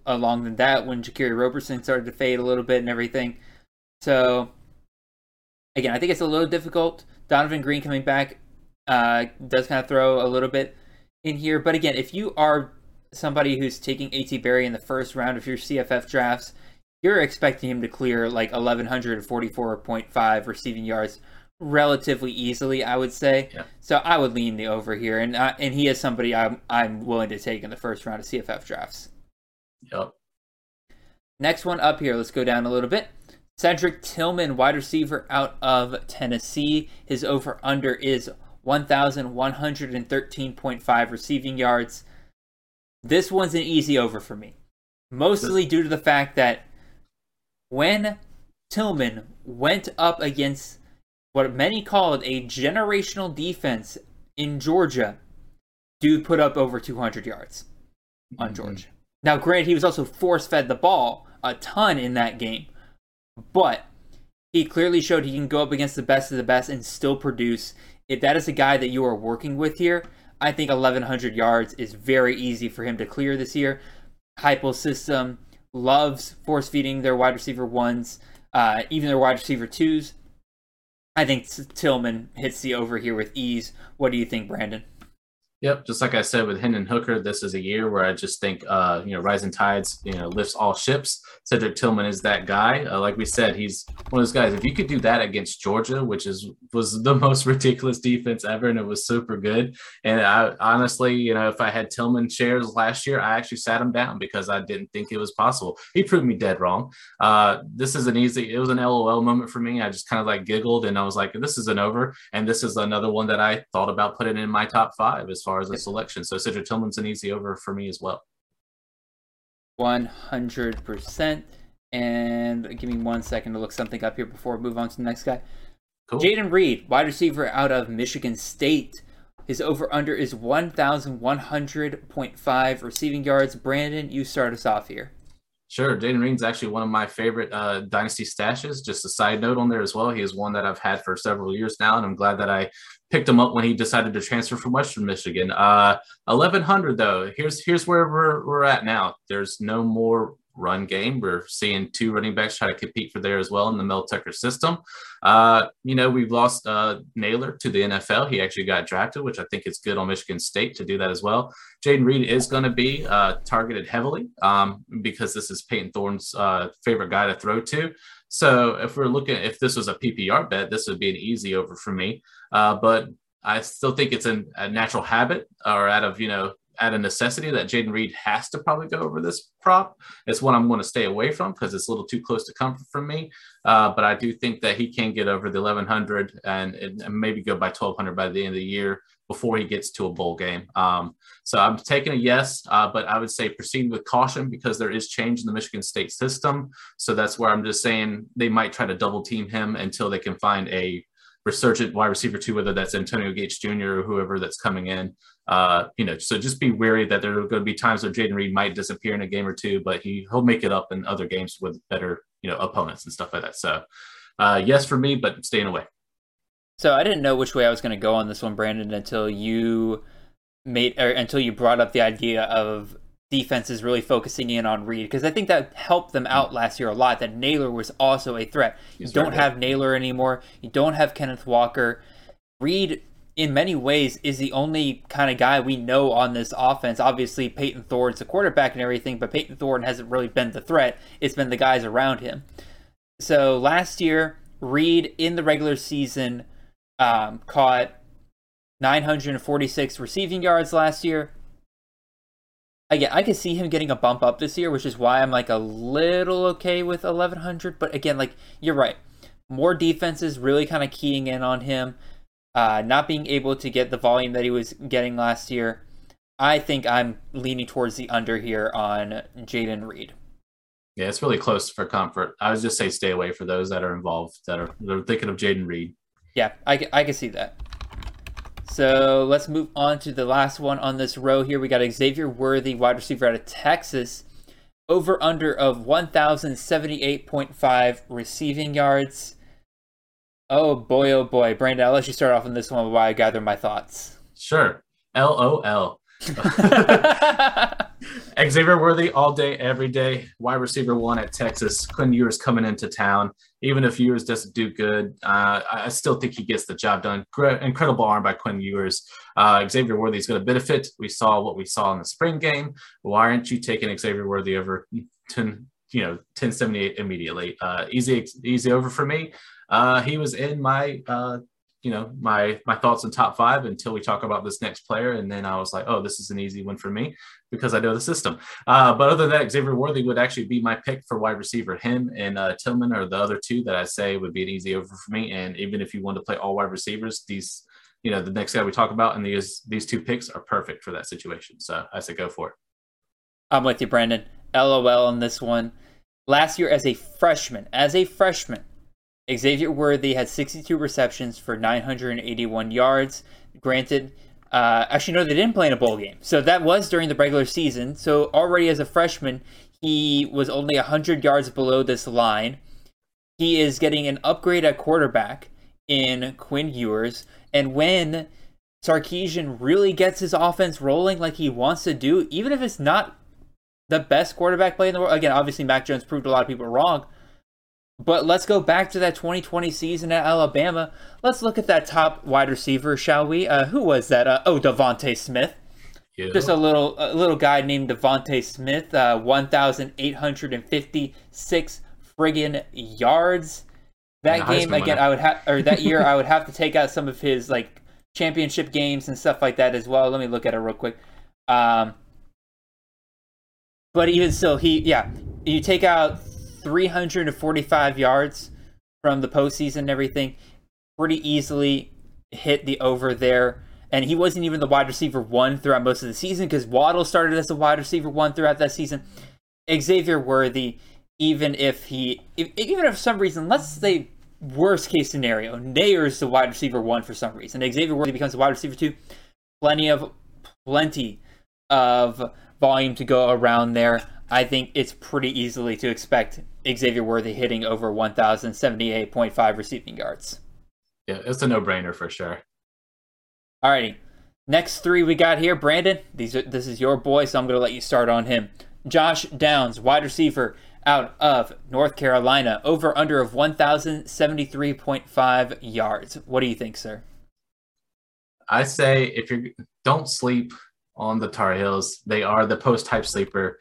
along than that when Jaquarii Roberson started to fade a little bit and everything. So again, I think it's a little difficult Donavon Greene coming back uh, does kind of throw a little bit in here. But again, if you are somebody who's taking AT Perry in the first round of your CFF drafts, you're expecting him to clear like 1144.5 receiving yards relatively easily, I would say. Yeah. So I would lean the over here, and uh, and he is somebody I'm I'm willing to take in the first round of CFF drafts. Yep. Next one up here. Let's go down a little bit. Cedric Tillman, wide receiver out of Tennessee. His over under is 1,113.5 receiving yards. This one's an easy over for me, mostly due to the fact that when Tillman went up against what many called a generational defense in Georgia, dude put up over 200 yards on mm-hmm. Georgia. Now, granted, he was also force fed the ball a ton in that game, but he clearly showed he can go up against the best of the best and still produce. If that is a guy that you are working with here, I think 1,100 yards is very easy for him to clear this year. Heupel system loves force feeding their wide receiver ones, uh, even their wide receiver twos. I think Tillman hits the over here with ease. What do you think, Brandon? Yep, just like I said with Hendon Hooker, this is a year where I just think, uh, you know, rising tides, you know, lifts all ships. Cedric Tillman is that guy. Uh, like we said, he's one of those guys. If you could do that against Georgia, which is was the most ridiculous defense ever, and it was super good. And I honestly, you know, if I had Tillman shares last year, I actually sat him down because I didn't think it was possible. He proved me dead wrong. Uh, this is an easy. It was an LOL moment for me. I just kind of like giggled, and I was like, this is an over. And this is another one that I thought about putting in my top five as far far as a selection. So Cedric Tillman's an easy over for me as well. 100%. And give me one second to look something up here before we move on to the next guy. Cool. Jayden Reed, wide receiver out of Michigan State. His over under is 1,100.5 receiving yards. Brandon, you start us off here. Sure. Jayden Reed's actually one of my favorite uh, dynasty stashes. Just a side note on there as well. He is one that I've had for several years now, and I'm glad that I picked him up when he decided to transfer from Western Michigan. Uh, 1100 though. Here's here's where we're we're at now. There's no more run game. We're seeing two running backs try to compete for there as well in the Mel Tucker system. Uh, you know, we've lost uh, Nailor to the NFL. He actually got drafted, which I think is good on Michigan State to do that as well. Jayden Reed is going to be uh, targeted heavily um, because this is Payton Thorne's uh, favorite guy to throw to. So if we're looking, if this was a PPR bet, this would be an easy over for me. Uh, but I still think it's an, a natural habit or out of, you know, out of necessity that Jayden Reed has to probably go over this prop. It's one I'm going to stay away from because it's a little too close to comfort for me. Uh, but I do think that he can get over the 1100 and, and maybe go by 1200 by the end of the year before he gets to a bowl game. Um, so I'm taking a yes, uh, but I would say proceed with caution because there is change in the Michigan State system. So that's where I'm just saying they might try to double team him until they can find a resurgent wide receiver too, whether that's Antonio Gates Jr. or whoever that's coming in. Uh, you know, so just be wary that there are going to be times where Jayden Reed might disappear in a game or two, but he he'll make it up in other games with better you know opponents and stuff like that. So uh, yes for me, but staying away. So I didn't know which way I was going to go on this one, Brandon, until you made or until you brought up the idea of defenses really focusing in on Reed because I think that helped them out last year a lot. That Nailor was also a threat. You don't have Nailor anymore. You don't have Kenneth Walker. Reed, in many ways, is the only kind of guy we know on this offense. Obviously, Payton Thorne's the quarterback and everything, but Payton Thorne hasn't really been the threat. It's been the guys around him. So last year, Reed in the regular season um, caught 946 receiving yards last year. Again, I could see him getting a bump up this year, which is why I'm like a little okay with 1100. But again, like you're right, more defenses really kind of keying in on him, uh, not being able to get the volume that he was getting last year. I think I'm leaning towards the under here on Jayden Reed. Yeah, it's really close for comfort. I would just say stay away for those that are involved that are they're thinking of Jayden Reed. Yeah, I, I can see that. So let's move on to the last one on this row here. We got Xavier Worthy, wide receiver out of Texas. Over under of 1,078.5 receiving yards. Oh boy, oh boy. Brandon, I'll let you start off on this one while I gather my thoughts. Sure. LOL. Xavier Worthy all day, every day. Wide receiver one at Texas. Quinn Ewers coming into town. Even if Ewers doesn't do good, uh, I still think he gets the job done. incredible arm by Quinn Ewers. Uh, Xavier Worthy is going to benefit. We saw what we saw in the spring game. Why aren't you taking Xavier Worthy over 10, you know, 1078 immediately? Uh, easy, easy over for me. Uh, he was in my uh, you know my my thoughts on top five until we talk about this next player. And then i was like oh this is an easy one for me because i know the system. Uh, but other than that xavier worthy would actually be my pick for wide receiver. Him and uh, tillman are the other two that i say would be an easy over for me. And even if you want to play all wide receivers these you know the next guy we talk about and these these two picks are perfect for that situation. So i say go for it. I'm with you brandon. Lol on this one. Last year as a freshman as a freshman Xavier Worthy had 62 receptions for 981 yards. Granted, uh, actually, no, they didn't play in a bowl game. So that was during the regular season. So already as a freshman, he was only 100 yards below this line. He is getting an upgrade at quarterback in Quinn Ewers. And when Sarkisian really gets his offense rolling like he wants to do, even if it's not the best quarterback play in the world, again, obviously Mac Jones proved a lot of people wrong but let's go back to that 2020 season at Alabama. Let's look at that top wide receiver, shall we? Uh, who was that? Uh, oh, DeVonta Smith. Yeah. Just a little a little guy named DeVonta Smith. Uh, 1,856 friggin' yards. That game again, I would have, or that year, I would have to take out some of his like championship games and stuff like that as well. Let me look at it real quick. Um, but even still, he yeah, you take out 345 yards from the postseason and everything. Pretty easily hit the over there. And he wasn't even the wide receiver one throughout most of the season because Waddle started as the wide receiver one throughout that season. Xavier Worthy, even if he, if, even if for some reason, let's say worst case scenario, Nair's the wide receiver one for some reason, Xavier Worthy becomes the wide receiver two. Plenty of, plenty of volume to go around there. I think it's pretty easily to expect Xavier Worthy hitting over 1,078.5 receiving yards. Yeah, it's a no brainer for sure. All righty. Next three we got here. Brandon, these are, this is your boy, so I'm going to let you start on him. Josh Downs, wide receiver out of North Carolina, over under of 1,073.5 yards. What do you think, sir? I say if you don't sleep on the Tar Heels, they are the post type sleeper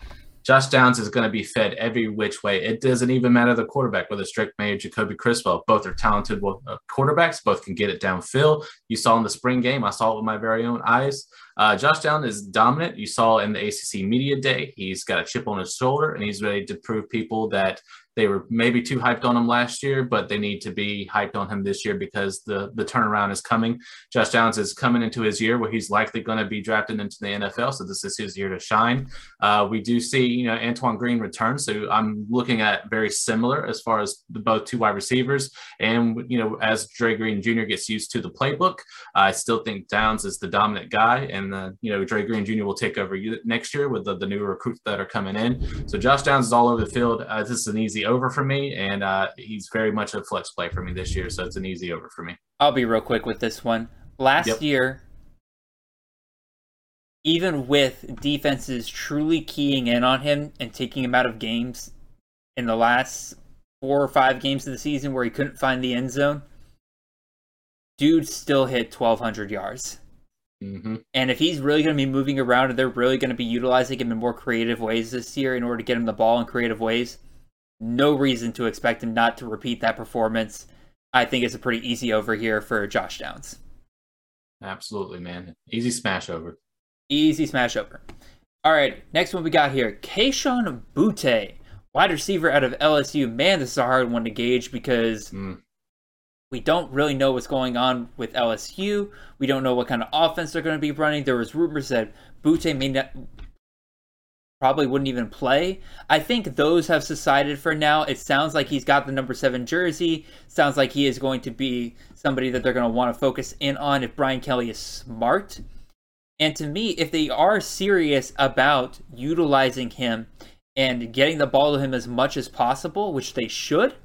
Josh Downs is going to be fed every which way. It doesn't even matter the quarterback, whether it's Drake Maye or Jacoby Criswell. Both are talented uh, quarterbacks. Both can get it downfield. You saw in the spring game. I saw it with my very own eyes. Uh, Josh Downs is dominant. You saw in the ACC media day. He's got a chip on his shoulder, and he's ready to prove people that they were maybe too hyped on him last year, but they need to be hyped on him this year because the the turnaround is coming. Josh Downs is coming into his year where he's likely going to be drafted into the NFL, so this is his year to shine. Uh, we do see, you know, Antoine Green return, so I'm looking at very similar as far as the, both two wide receivers, and you know, as Dre Green Jr. gets used to the playbook, I still think Downs is the dominant guy, and uh, you know, Dre Green Jr. will take over next year with the, the new recruits that are coming in. So Josh Downs is all over the field. Uh, this is an easy over for me, and uh, he's very much a flex play for me this year. So it's an easy over for me. I'll be real quick with this one. Last yep. year, even with defenses truly keying in on him and taking him out of games in the last four or five games of the season where he couldn't find the end zone, dude still hit 1,200 yards. Mm-hmm. And if he's really going to be moving around and they're really going to be utilizing him in more creative ways this year in order to get him the ball in creative ways, no reason to expect him not to repeat that performance. I think it's a pretty easy over here for Josh Downs. Absolutely, man. Easy smash over. Easy smash over. All right, next one we got here Kayshon Boutte, wide receiver out of LSU. Man, this is a hard one to gauge because mm. we don't really know what's going on with LSU. We don't know what kind of offense they're going to be running. There was rumors that Boutte may not probably wouldn't even play. I think those have subsided for now. It sounds like he's got the number seven jersey. Sounds like he is going to be somebody that they're going to want to focus in on if Brian Kelly is smart. And to me, if they are serious about utilizing him and getting the ball to him as much as possible, which they should,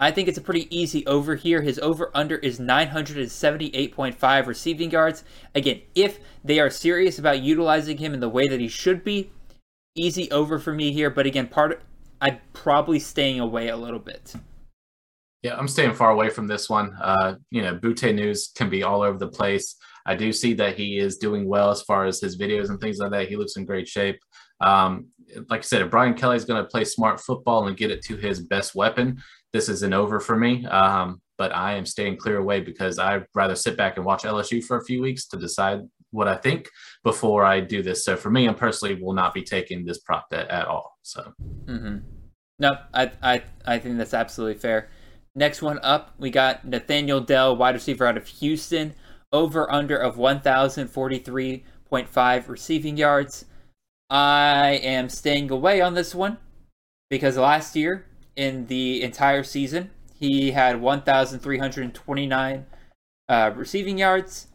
I think it's a pretty easy over here. His over under is 978.5 receiving yards. Again, if they are serious about utilizing him in the way that he should be, easy over for me here, but again, part of, I'm probably staying away a little bit. Yeah, I'm staying far away from this one. Uh, you know, Boutte news can be all over the place. I do see that he is doing well as far as his videos and things like that. He looks in great shape. Um, like I said, if Brian Kelly's going to play smart football and get it to his best weapon, this is an over for me. Um, but I am staying clear away because I'd rather sit back and watch LSU for a few weeks to decide what I think before I do this. So for me, I personally will not be taking this prop bet at all. So. Mm-hmm. No, I, I, I think that's absolutely fair. Next one up, we got Nathaniel Dell, wide receiver out of Houston, over under of 1,043.5 receiving yards. I am staying away on this one because last year in the entire season, he had 1,329 uh, receiving yards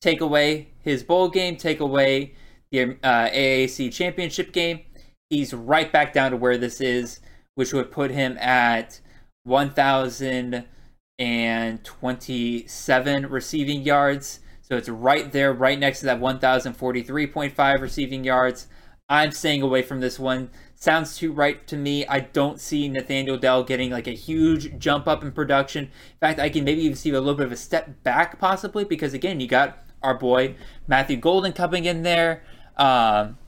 take away his bowl game, take away the uh, AAC championship game, he's right back down to where this is, which would put him at 1,027 receiving yards. So it's right there, right next to that 1,043.5 receiving yards. I'm staying away from this one. Sounds too right to me. I don't see Nathaniel Dell getting like a huge jump up in production. In fact, I can maybe even see a little bit of a step back possibly because again, you got our boy Matthew Golden coming in there. Um,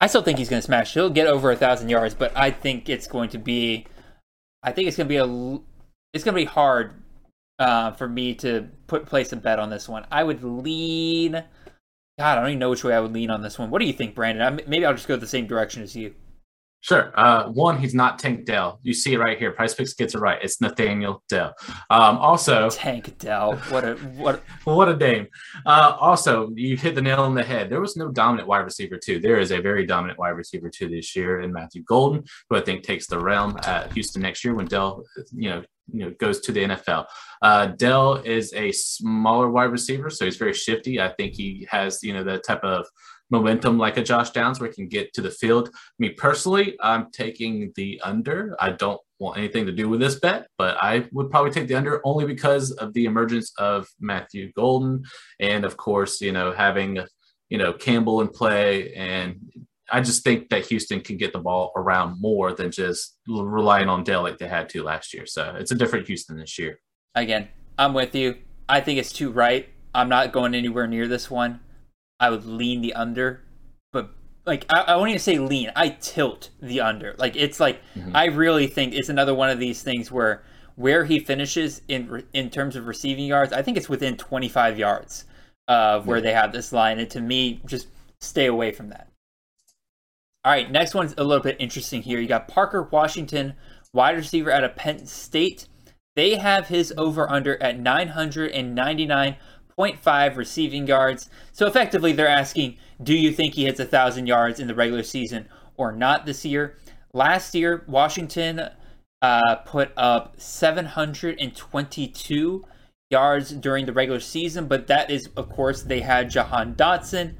I still think he's going to smash. He'll get over a thousand yards, but I think it's going to be, I think it's going to be a, it's going to be hard uh, for me to put place a bet on this one. I would lean. God, I don't even know which way I would lean on this one. What do you think, Brandon? I, maybe I'll just go the same direction as you. Sure. Uh, one, he's not Tank Dell. You see it right here. PrizePicks gets it right. It's Nathaniel Dell. Um, also, Tank Dell. What a what what a name. Uh, also, you hit the nail on the head. There was no dominant wide receiver two. There is a very dominant wide receiver two this year in Matthew Golden, who I think takes the realm at Houston next year when Dell, you know, you know goes to the NFL. Uh, Dell is a smaller wide receiver, so he's very shifty. I think he has you know the type of momentum like a Josh Downs where he can get to the field. Me personally, I'm taking the under. I don't want anything to do with this bet, but I would probably take the under only because of the emergence of Matthew Golden and of course, you know, having you know Campbell in play and I just think that Houston can get the ball around more than just relying on Dell like they had to last year. So it's a different Houston this year. Again, I'm with you. I think it's too right. I'm not going anywhere near this one. I would lean the under, but like I, I won't even say lean. I tilt the under. Like it's like mm-hmm. I really think it's another one of these things where where he finishes in in terms of receiving yards, I think it's within 25 yards of where yeah. they have this line. And to me, just stay away from that. All right, next one's a little bit interesting here. You got Parker Washington, wide receiver out of Penn State. They have his over under at 999.5 receiving yards. So effectively, they're asking, do you think he hits a 1,000 yards in the regular season or not this year? Last year, Washington uh, put up 722 yards during the regular season, but that is, of course, they had Jahan Dotson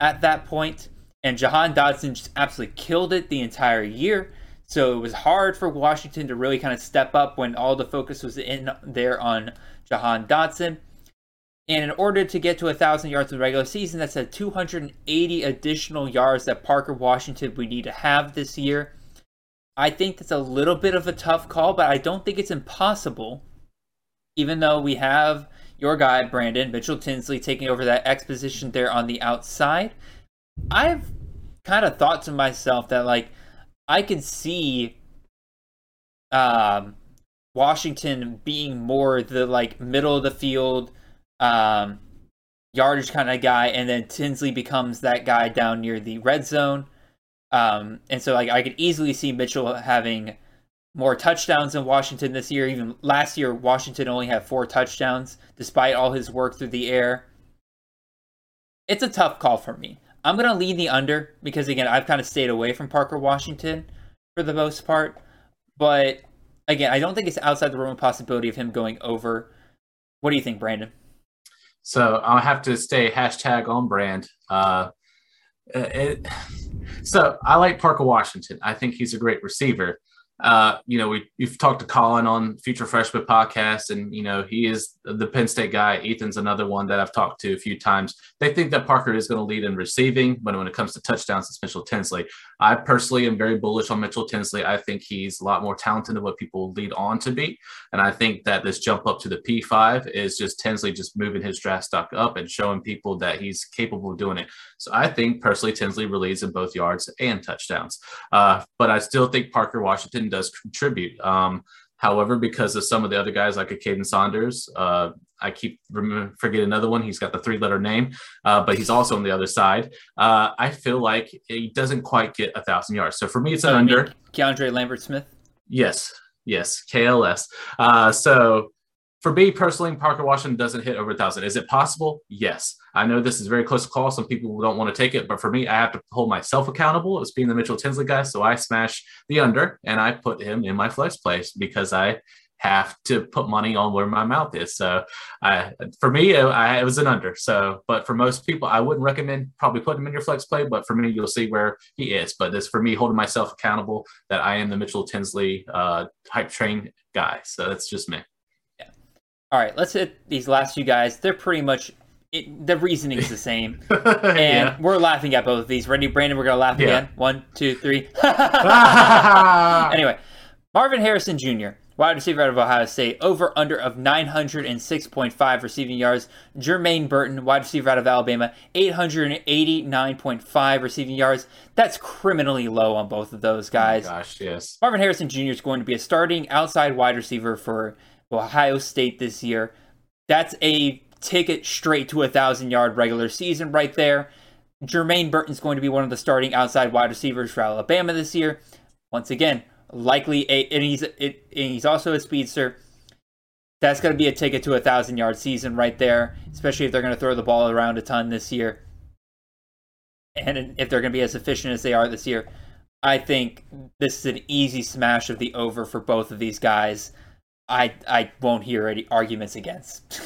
at that point, and Jahan Dotson just absolutely killed it the entire year. So it was hard for Washington to really kind of step up when all the focus was in there on Jahan Dotson. And in order to get to a thousand yards in the regular season, that's a 280 additional yards that Parker Washington would need to have this year. I think that's a little bit of a tough call, but I don't think it's impossible. Even though we have your guy, Brandon Mitchell Tinsley, taking over that X position there on the outside, I've kind of thought to myself that, like, I can see um, Washington being more the, like, middle of the field, um, yardage kind of guy, and then Tinsley becomes that guy down near the red zone. Um, and so like I could easily see Mitchell having more touchdowns than Washington this year. Even last year, Washington only had four touchdowns despite all his work through the air. It's a tough call for me. I'm gonna lean the under because again, I've kind of stayed away from Parker Washington for the most part. But again, I don't think it's outside the realm of possibility of him going over. What do you think, Brandon? So I'll have to stay hashtag on brand. Uh, it, so I like Parker Washington. I think he's a great receiver. Uh, you know, we you've talked to Colin on Future Freshman podcast, and you know he is the Penn State guy. Ethan's another one that I've talked to a few times. They think that Parker is going to lead in receiving, but when it comes to touchdowns, it's Mitchell Tinsley. I personally am very bullish on Mitchell Tinsley. I think he's a lot more talented than what people lead on to be, and I think that this jump up to the P5 is just Tinsley just moving his draft stock up and showing people that he's capable of doing it. So I think personally Tinsley leads in both yards and touchdowns, uh, but I still think Parker Washington does contribute. Um, however, because of some of the other guys like a Kaden Saunders, uh, I keep forgetting another one. He's got the three letter name, uh, but he's also on the other side. Uh, I feel like he doesn't quite get a thousand yards. So for me, it's an under. Keandre Lambert Smith. Yes, yes, KLS. Uh, so for me personally, Parker Washington doesn't hit over a thousand. Is it possible? Yes. I know this is very close call. Some people don't want to take it, but for me, I have to hold myself accountable as being the Mitchell Tinsley guy. So I smash the under and I put him in my flex place because I have to put money on where my mouth is. So I, for me, I, it was an under. So, but for most people, I wouldn't recommend probably putting him in your flex play. But for me, you'll see where he is. But this for me holding myself accountable that I am the Mitchell Tinsley uh, hype train guy. So that's just me. All right, let's hit these last two guys. They're pretty much it, the reasoning is the same, and yeah. we're laughing at both of these. Ready, Brandon? We're gonna laugh yeah. again. One, two, three. anyway, Marvin Harrison Jr., wide receiver out of Ohio State, over under of 906.5 receiving yards. Jermaine Burton, wide receiver out of Alabama, 889.5 receiving yards. That's criminally low on both of those oh guys. Oh gosh, yes. Marvin Harrison Jr. is going to be a starting outside wide receiver for Ohio State this year. That's a ticket straight to a thousand yard regular season right there. Jermaine Burton's going to be one of the starting outside wide receivers for Alabama this year. Once again, likely a and he's it, and he's also a speedster. That's going to be a ticket to a thousand yard season right there, especially if they're going to throw the ball around a ton this year. And if they're going to be as efficient as they are this year, I think this is an easy smash of the over for both of these guys. I I won't hear any arguments against.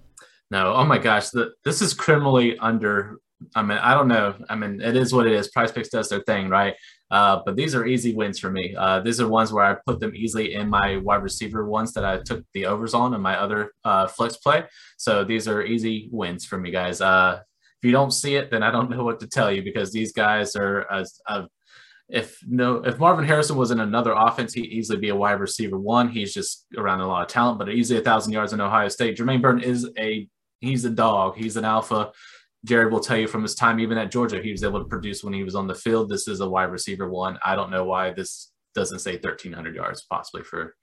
no, oh my gosh, the, this is criminally under. I mean, I don't know. I mean, it is what it is. PrizePicks does their thing, right? Uh, but these are easy wins for me. Uh, these are ones where I put them easily in my wide receiver ones that I took the overs on and my other uh, flex play. So these are easy wins for me, guys. Uh, if you don't see it, then I don't know what to tell you because these guys are as if no if Marvin Harrison was in another offense, he'd easily be a wide receiver one. He's just around a lot of talent, but easily a thousand yards in Ohio State. Jermaine Burton is a he's a dog. He's an alpha. Jared will tell you from his time even at Georgia, he was able to produce when he was on the field. This is a wide receiver one. I don't know why this doesn't say 1,300 yards possibly for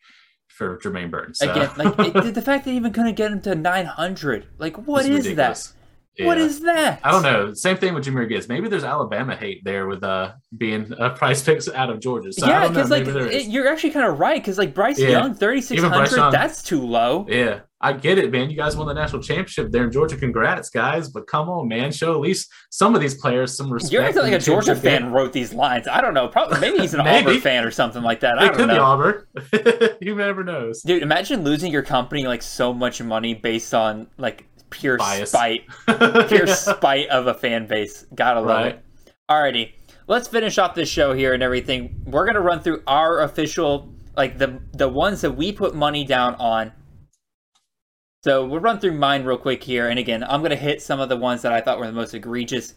for Jermaine Burton. So. Again, like it, the fact that he even couldn't get him to 900, like what is ridiculous. that? Yeah. What is that? I don't know. Same thing with Jahmyr Gibbs. Maybe there's Alabama hate there with uh being a price picks out of Georgia. So yeah, because like it, you're actually kind of right. Because like Bryce yeah. Young, 3600, that's too low. Yeah, I get it, man. You guys won the national championship there in Georgia. Congrats, guys. But come on, man. Show at least some of these players some respect. You're acting like a Georgia fan wrote these lines. I don't know. Probably maybe he's an Auburn fan or something like that. I it could know. be Auburn. you never knows. Dude, imagine losing your company like so much money based on like pure Bias. spite, pure spite of a fan base. Gotta love right. it. Alrighty, let's finish off this show here and everything. We're gonna run through our official, like the the ones that we put money down on. So we'll run through mine real quick here, and again, I'm gonna hit some of the ones that I thought were the most egregious.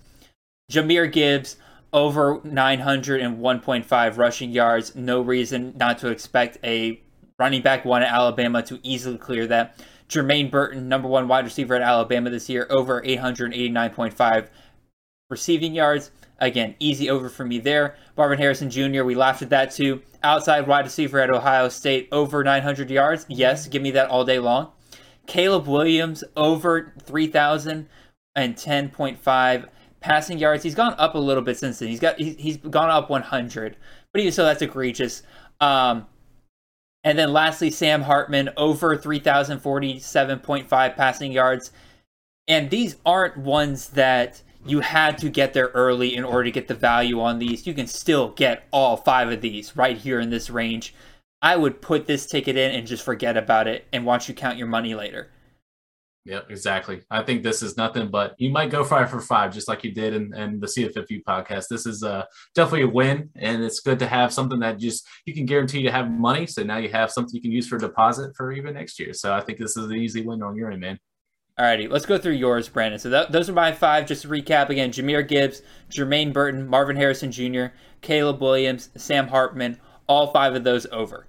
Jahmyr Gibbs over 901.5 rushing yards. No reason not to expect a running back one at Alabama to easily clear that. Jermaine Burton, number one wide receiver at Alabama this year, over 889.5 receiving yards. Again, easy over for me there. Marvin Harrison Jr., we laughed at that too. Outside wide receiver at Ohio State, over 900 yards. Yes, give me that all day long. Caleb Williams, over 3,010.5 passing yards. He's gone up a little bit since then. He's got he's, he's gone up 100, but even so, that's egregious. Um, and then lastly, Sam Hartman over 3,047.5 passing yards. And these aren't ones that you had to get there early in order to get the value on these. You can still get all five of these right here in this range. I would put this ticket in and just forget about it and watch you count your money later. Yep, exactly. I think this is nothing but you might go five for five, just like you did in, in the CFFU podcast. This is uh, definitely a win, and it's good to have something that just you can guarantee to have money. So now you have something you can use for a deposit for even next year. So I think this is an easy win on your end, man. Alrighty, let's go through yours, Brandon. So th- those are my five. Just to recap again: Jahmyr Gibbs, Jermaine Burton, Marvin Harrison Jr., Caleb Williams, Sam Hartman. All five of those over.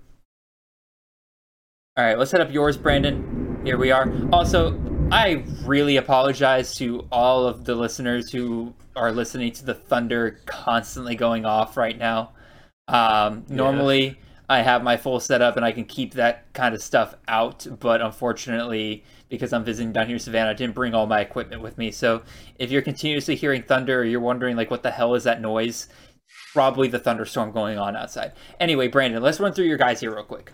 All right, let's set up yours, Brandon. Here we are. Also, I really apologize to all of the listeners who are listening to the thunder constantly going off right now. Um, yeah. Normally, I have my full setup and I can keep that kind of stuff out, but unfortunately, because I'm visiting down here in Savannah, I didn't bring all my equipment with me. So if you're continuously hearing thunder or you're wondering like what the hell is that noise, probably the thunderstorm going on outside. Anyway, Brandon, let's run through your guys here real quick.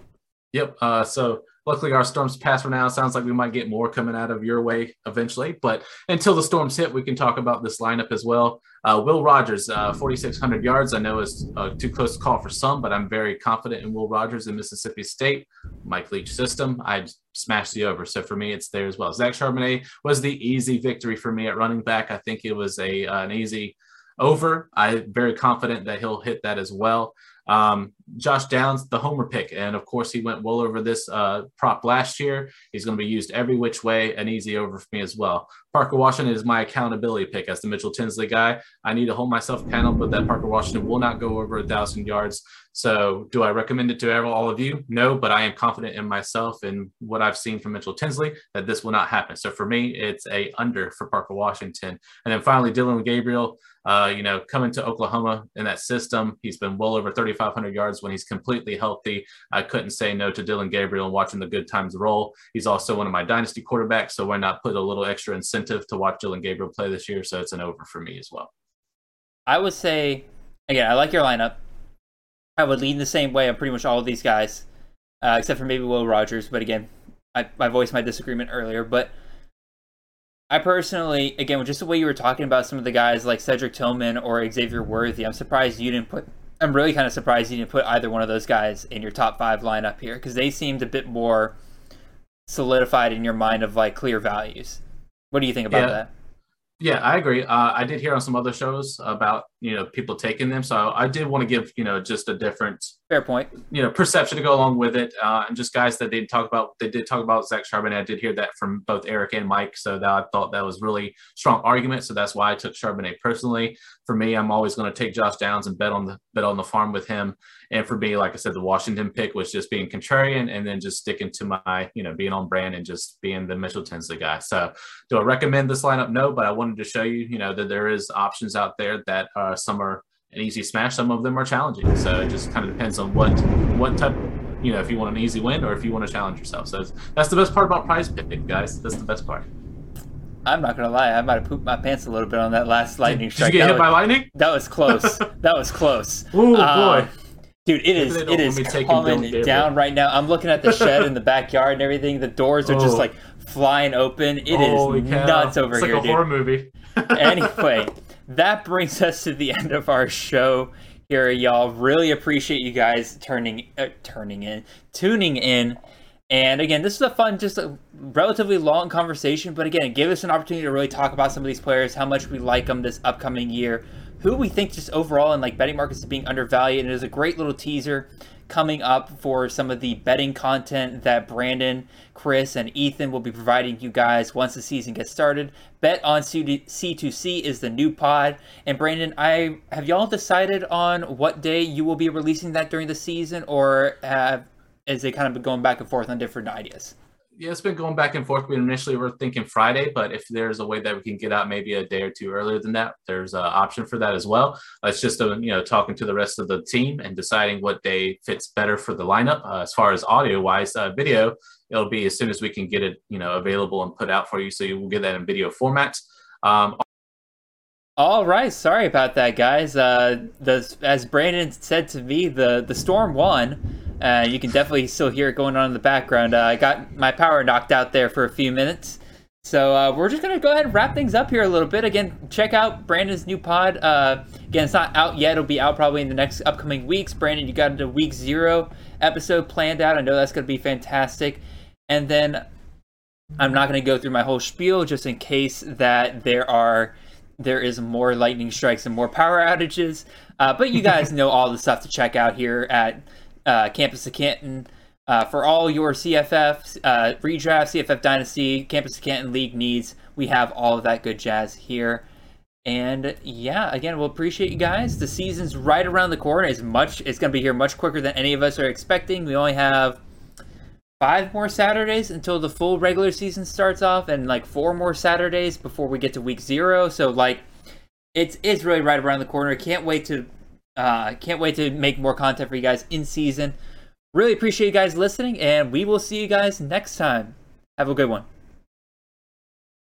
Yep. Uh, so luckily our storms pass for now. Sounds like we might get more coming out of your way eventually. But until the storms hit, we can talk about this lineup as well. Uh, Will Rogers, uh, 4,600 yards. I know is uh, too close to call for some, but I'm very confident in Will Rogers in Mississippi State. Mike Leach system. I smashed the over. So for me, it's there as well. Zach Charbonnet was the easy victory for me at running back. I think it was a uh, an easy over. I'm very confident that he'll hit that as well. Um, Josh Downs, the homer pick. And of course, he went well over this uh, prop last year. He's going to be used every which way, an easy over for me as well. Parker Washington is my accountability pick as the Mitchell Tinsley guy. I need to hold myself accountable but that Parker Washington will not go over a thousand yards. So, do I recommend it to all of you? No, but I am confident in myself and what I've seen from Mitchell Tinsley that this will not happen. So, for me, it's a under for Parker Washington. And then finally, Dillon Gabriel. Uh, you know, coming to Oklahoma in that system, he's been well over 3,500 yards when he's completely healthy. I couldn't say no to Dillon Gabriel and watching the good times roll. He's also one of my dynasty quarterbacks, so why not put a little extra incentive to watch Dillon Gabriel play this year? So it's an over for me as well. I would say, again, I like your lineup. I would lean the same way on pretty much all of these guys, uh, except for maybe Will Rogers. But again, I, I voiced my disagreement earlier. But I personally, again, just the way you were talking about some of the guys like Cedric Tillman or Xavier Worthy, I'm surprised you didn't put. I'm really kind of surprised you didn't put either one of those guys in your top five lineup here because they seemed a bit more solidified in your mind of like clear values. What do you think about yeah. that? Yeah, I agree. Uh, I did hear on some other shows about you know people taking them. So I did want to give you know just a different fair point, you know, perception to go along with it, uh, and just guys that they talk about. They did talk about Zach Charbonnet. I did hear that from both Eric and Mike, so that I thought that was really strong argument. So that's why I took Charbonnet personally. For me, I'm always going to take Josh Downs and bet on the bet on the farm with him. And for me, like I said, the Washington pick was just being contrarian and then just sticking to my, you know, being on brand and just being the Mitchell Tinsley guy. So do I recommend this lineup? No, but I wanted to show you, you know, that there is options out there that uh, some are an easy smash, some of them are challenging. So it just kind of depends on what what type you know, if you want an easy win or if you want to challenge yourself. So that's the best part about prize picking, guys. That's the best part. I'm not gonna lie, I might have pooped my pants a little bit on that last lightning strike. Did you get that hit was, by lightning? That was close. that was close. Oh uh, boy. Dude, it is it is coming down right now. I'm looking at the shed in the backyard and everything. The doors are oh. just like flying open. It Holy is cow. nuts over it's here. Like a dude. horror movie. anyway, that brings us to the end of our show here, y'all. Really appreciate you guys turning uh, turning in, tuning in. And again, this is a fun, just a relatively long conversation, but again, give us an opportunity to really talk about some of these players, how much we like them this upcoming year, who we think just overall in like betting markets is being undervalued. And it is a great little teaser coming up for some of the betting content that Brandon, Chris, and Ethan will be providing you guys once the season gets started. Bet on C2C is the new pod. And Brandon, I have y'all decided on what day you will be releasing that during the season, or have is it kind of going back and forth on different ideas? Yeah, it's been going back and forth. We initially were thinking Friday, but if there's a way that we can get out maybe a day or two earlier than that, there's an option for that as well. It's just a, you know talking to the rest of the team and deciding what day fits better for the lineup. Uh, as far as audio wise, uh, video, it'll be as soon as we can get it you know available and put out for you. So you will get that in video format. Um, all right, sorry about that, guys. Uh, the as Brandon said to me, the the storm won. Uh, you can definitely still hear it going on in the background. Uh, I got my power knocked out there for a few minutes. So uh, we're just gonna go ahead and wrap things up here a little bit. Again, check out Brandon's new pod. Uh, again, it's not out yet. It'll be out probably in the next upcoming weeks. Brandon, you got a week zero episode planned out. I know that's gonna be fantastic. And then I'm not gonna go through my whole spiel just in case that there are there is more lightning strikes and more power outages. Uh, but you guys know all the stuff to check out here at uh, Campus to Canton. Uh, for all your CFF uh, redraft, CFF Dynasty, Campus to Canton League needs, we have all of that good jazz here. And yeah, again, we'll appreciate you guys. The season's right around the corner. It's much. It's going to be here much quicker than any of us are expecting. We only have five more Saturdays until the full regular season starts off, and like four more Saturdays before we get to week zero. So like, it's it's really right around the corner. Can't wait to uh, can't wait to make more content for you guys in season. Really appreciate you guys listening, and we will see you guys next time. Have a good one.